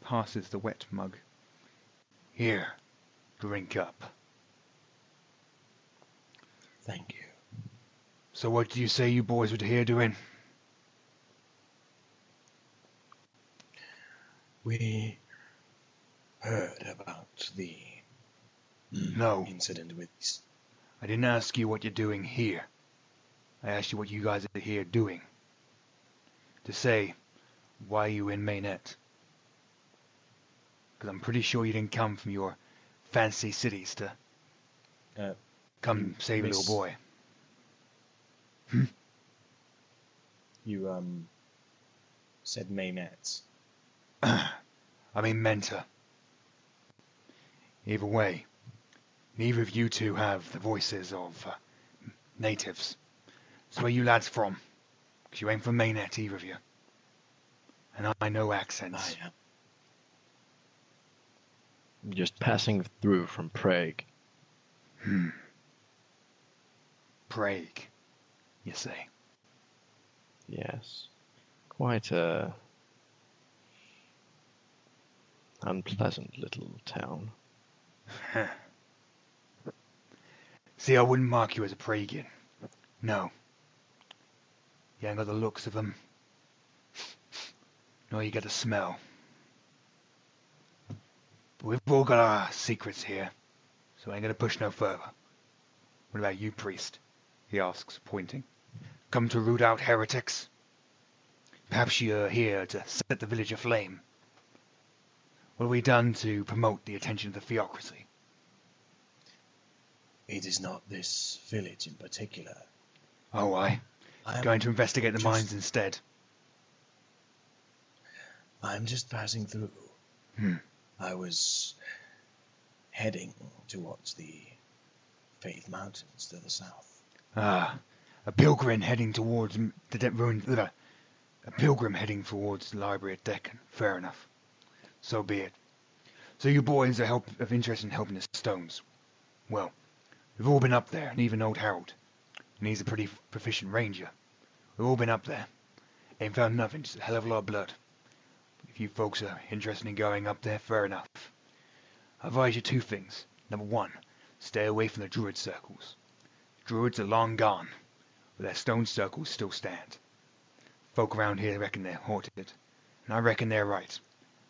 passes the wet mug. Here, drink up. Thank you. So what do you say you boys were here doing? We heard about the mm, No. incident with I didn't ask you what you're doing here. I asked you what you guys are here doing. To say, why are you in Mainet. Because I'm pretty sure you didn't come from your fancy cities to Uh, come save a Miss- little boy. You um said Maynette. I mean Menta. Either way, neither of you two have the voices of uh, natives. So where you lads from? 'Cause you ain't from Mainet, either of you. And I know accents. I am. Just passing through from Prague. Hmm. Prague, you say? Yes. Quite a unpleasant little town. See, I wouldn't mark you as a Praegian. No. You ain't got the looks of 'em. Nor you get a smell. But we've all got our secrets here, so I ain't gonna push no further. What about you, priest? He asks, pointing. Come to root out heretics? Perhaps you're here to set the village aflame. What have we done to promote the attention of the theocracy? It is not this village in particular. Oh, I. I am, Going to investigate the just- mines instead. I am just passing through. Hmm. I was heading towards the Faith Mountains to the south. Ah, a pilgrim heading towards the de- ruined. Uh, a pilgrim heading towards the library at Deccan. Fair enough. So be it. So you boys are help of interest in helping the stones. Well, we've all been up there, and even old Harold, and he's a pretty proficient ranger. We've all been up there. Ain't found nothing, just a hell of a lot of blood. You folks are interested in going up there, fair enough. I advise you two things. Number one, stay away from the druid circles. Druids are long gone, but their stone circles still stand. Folk around here reckon they're haunted, and I reckon they're right.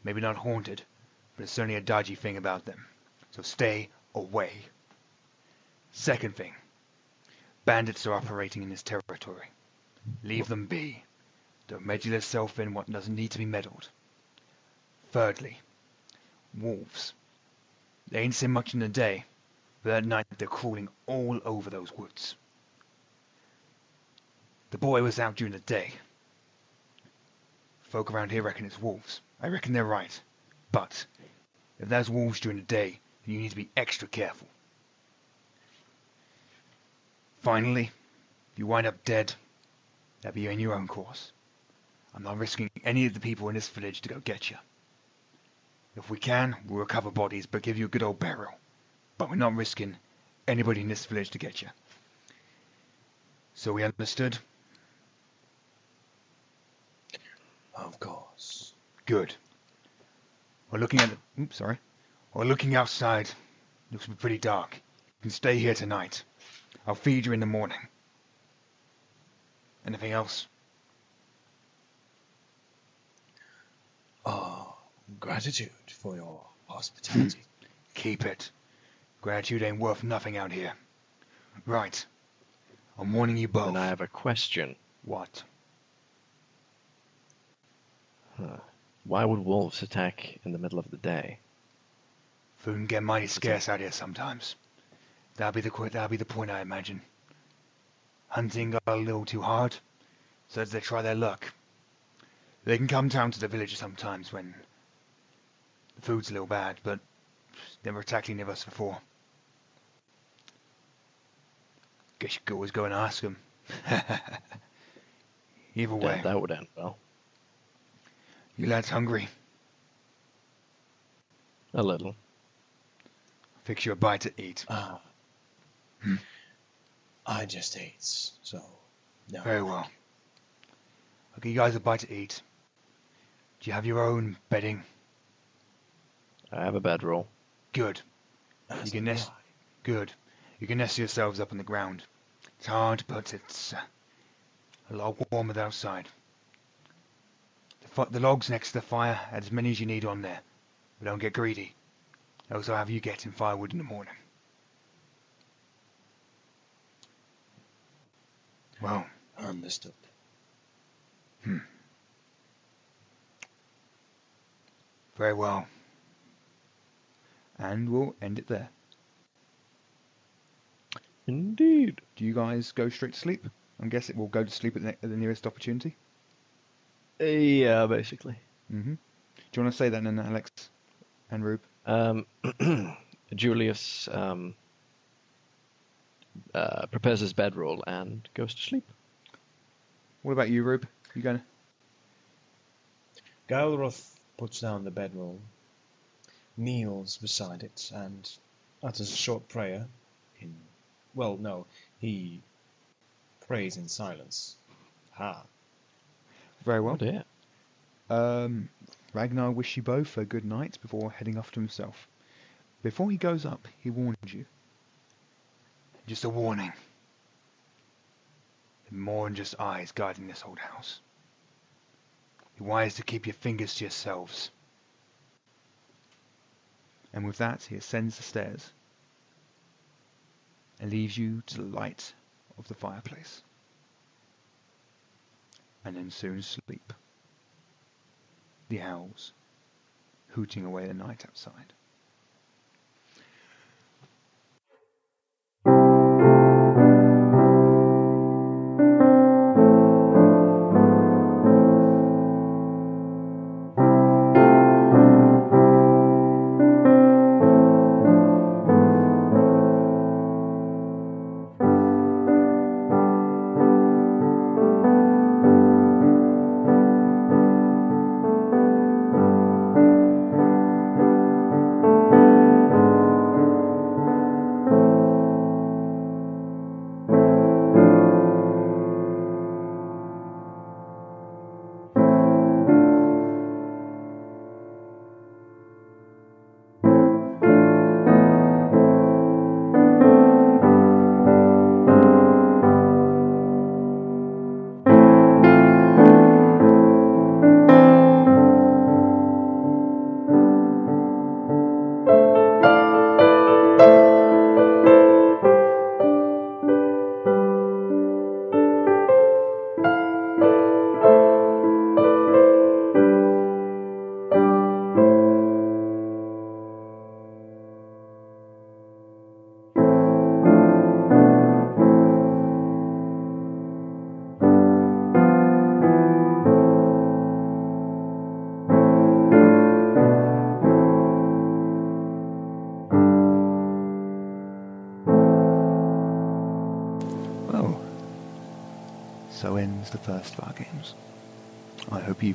Maybe not haunted, but there's certainly a dodgy thing about them. So stay away. Second thing, bandits are operating in this territory. Leave them be. Don't meddle yourself in what doesn't need to be meddled. Thirdly, wolves. They ain't seen much in the day, but at night they're crawling all over those woods. The boy was out during the day. Folk around here reckon it's wolves. I reckon they're right. But if there's wolves during the day, then you need to be extra careful. Finally, if you wind up dead, that'll be in your own course. I'm not risking any of the people in this village to go get you. If we can, we'll recover bodies, but give you a good old burial. But we're not risking anybody in this village to get you. So we understood? Of course. Good. We're looking at the... Oops, sorry. We're looking outside. Looks pretty dark. You can stay here tonight. I'll feed you in the morning. Anything else? Oh, gratitude for your hospitality. Hmm. Keep it. Gratitude ain't worth nothing out here. Right. I'm warning you both. And I have a question. What? Huh. Why would wolves attack in the middle of the day? Food can get mighty scarce out here sometimes. That'll be the qu- that'll be the point, I imagine. Hunting got a little too hard, so as they try their luck. They can come down to the village sometimes when the food's a little bad, but never attacked any of us before. Guess you could always go and ask them. Either way, That, that would end well. you lads hungry? A little. Fix you a bite to eat. Ah. Hmm. I just ate, so no. Very well. I'll give you guys a bite to eat. Do you have your own bedding? I have a bedroll. Good, As You can nest- I. good. You can nest yourselves up on the ground. It's hard, but it's uh, a lot warmer than outside. The, the logs next to the fire, add as many as you need on there. But don't get greedy. Else I'll have you getting firewood in the morning. Well, Understood. very well. And we'll end it there. Indeed. Do you guys go straight to sleep? I guess it will go to sleep at the, at the nearest opportunity. Yeah, basically. Mm-hmm. Do you want to say that then, Alex and Rube? Um, Julius um, uh, prepares his bedroll and goes to sleep. What about you, Rube? You going? Gaelroth puts down the bedroll, kneels beside it, and utters a short prayer. In well, no, he prays in silence. Ha! Very well. Oh dear. Um, Ragnar wishes you both a good night before heading off to himself. Before he goes up, he warns you. Just a warning. There are more than just eyes guarding this old house. Be wise to keep your fingers to yourselves. And with that, he ascends the stairs and leaves you to the light of the fireplace. And then soon sleep the owls hooting away the night outside.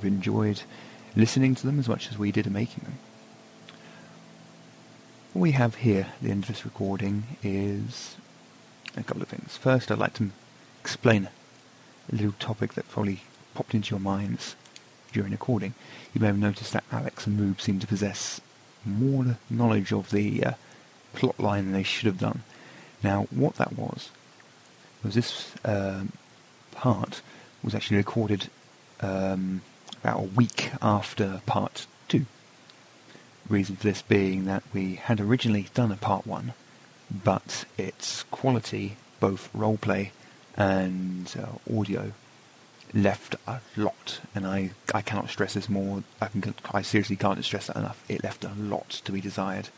Enjoyed listening to them as much as we did making them. What we have here at the end of this recording is a couple of things. First, I'd like to explain a little topic that probably popped into your minds during recording. You may have noticed that Alex and Moob seem to possess more knowledge of the uh, plot line than they should have done. Now, what that was was this um, part was actually recorded um, about a week after part two. Reason for this being that we had originally done a part one, but its quality, both roleplay and uh, audio, left a lot, and I, I cannot stress this more. I can I seriously can't stress that enough. It left a lot to be desired.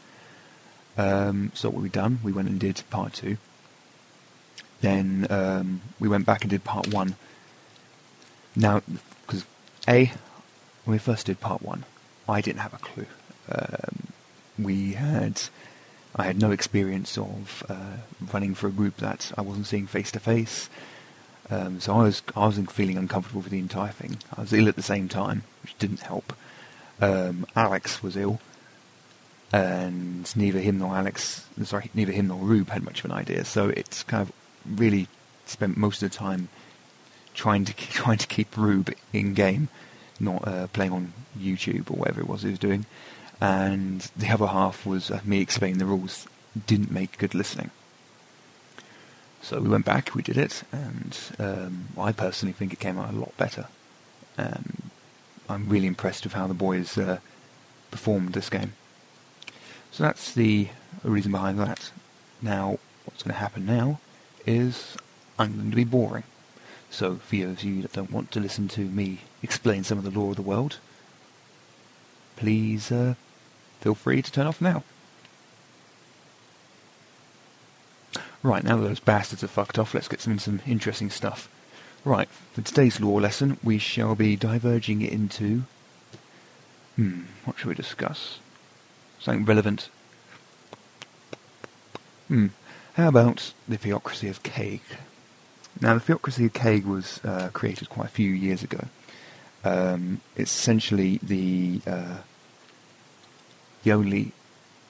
Um, so what we've done, we went and did part two. Then um, we went back and did part one. Now, because a when we first did part one, I didn't have a clue. Um, we had I had no experience of uh, running for a group that I wasn't seeing face to face. So I was I was feeling uncomfortable for the entire thing. I was ill at the same time, which didn't help. Um, Alex was ill, and neither him nor Alex, sorry, neither him nor Rube had much of an idea. So it's kind of really spent most of the time trying to trying to keep Rube in game, not uh, playing on YouTube or whatever it was he was doing. And the other half was uh, me explaining the rules. Didn't make good listening. So we went back, we did it, and um, I personally think it came out a lot better. Um, I'm really impressed with how the boys uh, performed this game. So that's the reason behind that. Now, what's going to happen now is I'm going to be boring. So, for those of you that don't want to listen to me explain some of the lore of the world, please uh, feel free to turn off now. Right, now that those bastards are fucked off, let's get some, some interesting stuff. Right, for today's lore lesson, we shall be diverging into. Hmm, what shall we discuss? Something relevant. Hmm, how about the theocracy of Kaig? Now, the theocracy of Kaig was uh, created quite a few years ago. Um, it's essentially the uh, the only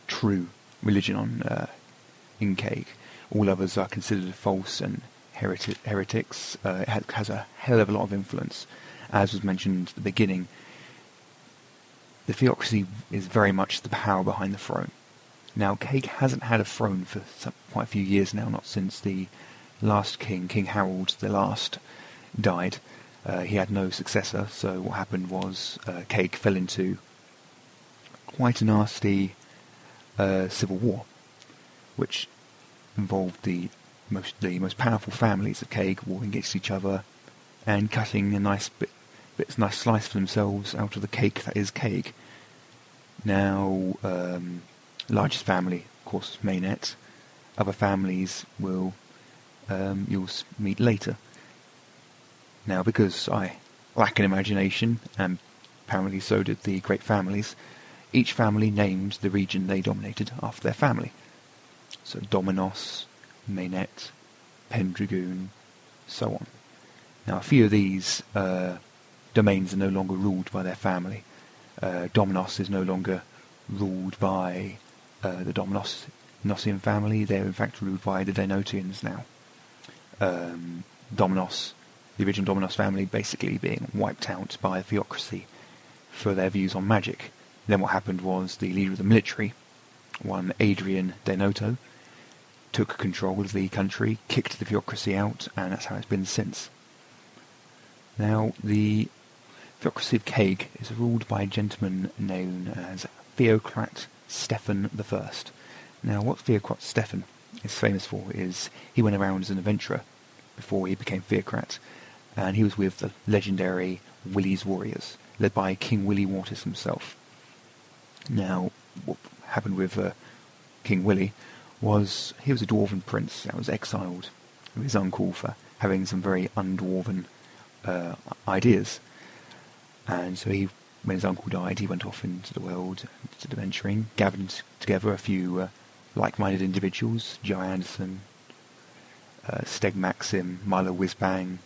true religion on uh, in Kaig. All others are considered false and hereti- heretics. Uh, it ha- has a hell of a lot of influence, as was mentioned at the beginning, the theocracy is very much the power behind the throne. Now, Cake hasn't had a throne for some, quite a few years now, not since the last king, King Harold the Last, died. Uh, he had no successor, so what happened was uh, Cake fell into quite a nasty uh, civil war, which involved the most the most powerful families of Cake warring against each other and cutting a nice bit, bit nice slice for themselves out of the cake that is Cake. Now, um, largest family, of course, Maynette. Other families will um, you'll meet later. Now, because I lack an imagination, and apparently so did the great families, each family named the region they dominated after their family. So Dominos, Maynette, Pendragoon, so on. Now, a few of these uh, domains are no longer ruled by their family. Uh, Dominos is no longer ruled by uh, the Dominos Nosian family. They're in fact ruled by the Denotians now. Um, Dominos, the original Dominos family, basically being wiped out by a theocracy for their views on magic. Then what happened was the leader of the military, one Adrian Denoto, took control of the country, kicked the theocracy out, and that's how it's been since. Now, the theocracy of Kaig is ruled by a gentleman known as Theocrat Stephen I. Now, what Theocrat Stephen is famous for is he went around as an adventurer before he became Theocrat, and he was with the legendary Willie's Warriors, led by King Willie Waters himself. Now, what happened with uh, King Willie was he was a dwarven prince that was exiled with his uncle for having some very undwarven uh, ideas. And so he, when his uncle died, he went off into the world, did adventuring, gathered together a few uh, like-minded individuals, Joe Anderson, uh, Steg Maxim, Milo Whizbang,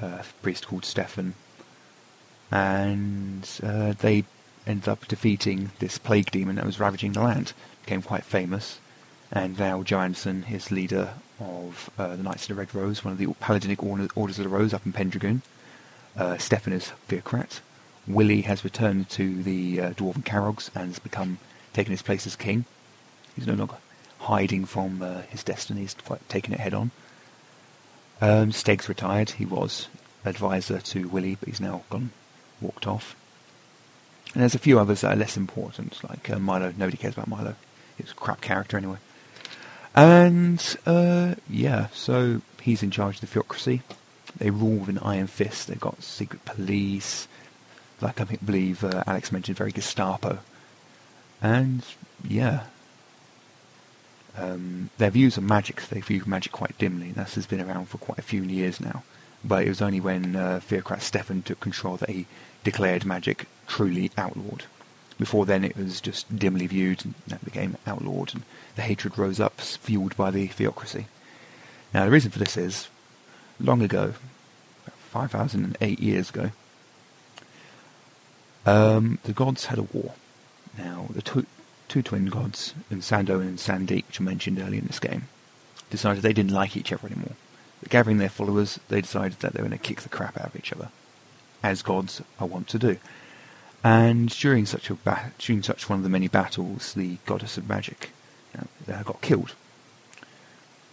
uh, a priest called Stefan, and uh, they ended up defeating this plague demon that was ravaging the land. Became quite famous, and now Joe Anderson is leader of uh, the Knights of the Red Rose, one of the Paladinic Order- Orders of the Rose up in Pendragoon. Uh, Stefan is Theocrat. Willie has returned to the uh, Dwarven Carogs and has become taken his place as king. He's no longer hiding from uh, his destiny; he's quite taking it head on. Um, Steg's retired. He was advisor to Willie, but he's now gone, walked off. And there's a few others that are less important, like uh, Milo. Nobody cares about Milo. He's a crap character anyway. And uh, yeah, so he's in charge of the theocracy. They rule with an iron fist. They've got secret police, like I believe uh, Alex mentioned, very Gestapo. And yeah, um, their views on magic, so they view magic quite dimly. This has been around for quite a few years now. But it was only when uh, Theocrat Stefan took control that he declared magic truly outlawed. Before then, it was just dimly viewed and that became outlawed, and the hatred rose up, fueled by the theocracy. Now, the reason for this is, long ago, about 5,008 years ago, um, the gods had a war. Now, the two, two twin gods, and Sandown and Sandeep, which I mentioned earlier in this game, decided they didn't like each other anymore. Gathering their followers, they decided that they were going to kick the crap out of each other, as gods are wont to do. And during such a ba- during such one of the many battles, the goddess of magic got killed.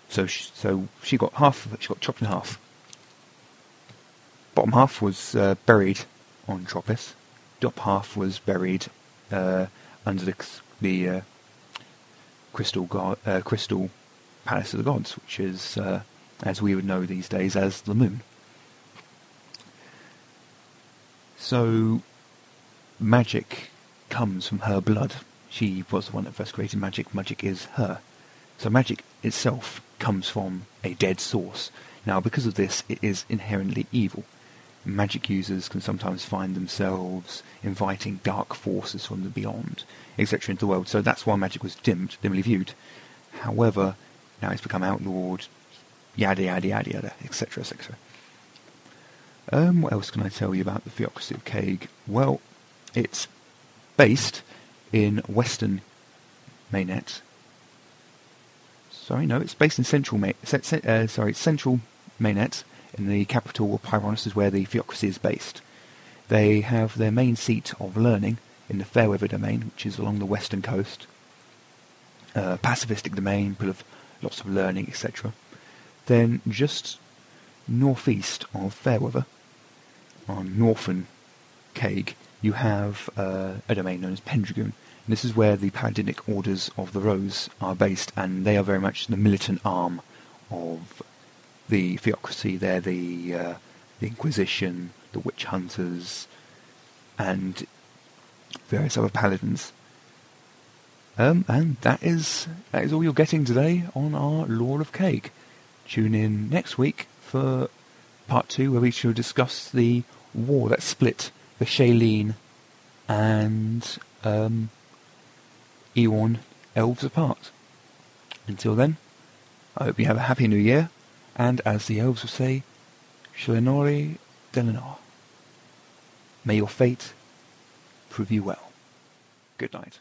So she, so she got half. of it, She got chopped in half. Bottom half was uh, buried on Tropis. Top half was buried uh, under the the uh, crystal god, uh, crystal palace of the gods, which is uh, as we would know these days as the moon. So magic comes from her blood. She was the one that first created magic. Magic is her. So magic itself comes from a dead source. Now, because of this, it is inherently evil. Magic users can sometimes find themselves inviting dark forces from the beyond, etc., into the world. So that's why magic was dimmed, dimly viewed. However, now it's become outlawed, yada yada yada yada, etc., etc. Um, what else can I tell you about the Theocracy of Kaig? Well, it's based in Western Mainnet. Sorry, no, it's based in Central ce- uh, sorry, Central Mainnet in the capital of Pyronus is where the theocracy is based. They have their main seat of learning in the Fairweather domain, which is along the western coast. Uh, pacifistic domain, full of lots of learning, etc. Then just northeast of Fairweather, on Northern Caig, you have uh, a domain known as Pendragoon. And this is where the Paladinic Orders of the Rose are based, and they are very much the militant arm of the theocracy. They're the, uh, the Inquisition, the Witch Hunters, and various other paladins. Um, and that is that is all you're getting today on our Lore of Cake. Tune in next week for part two, where we shall discuss the war that split the Shailene and um, Eorn elves apart. Until then, I hope you have a happy new year, and as the elves would say, Shalinori Delinar. May your fate prove you well. Good night.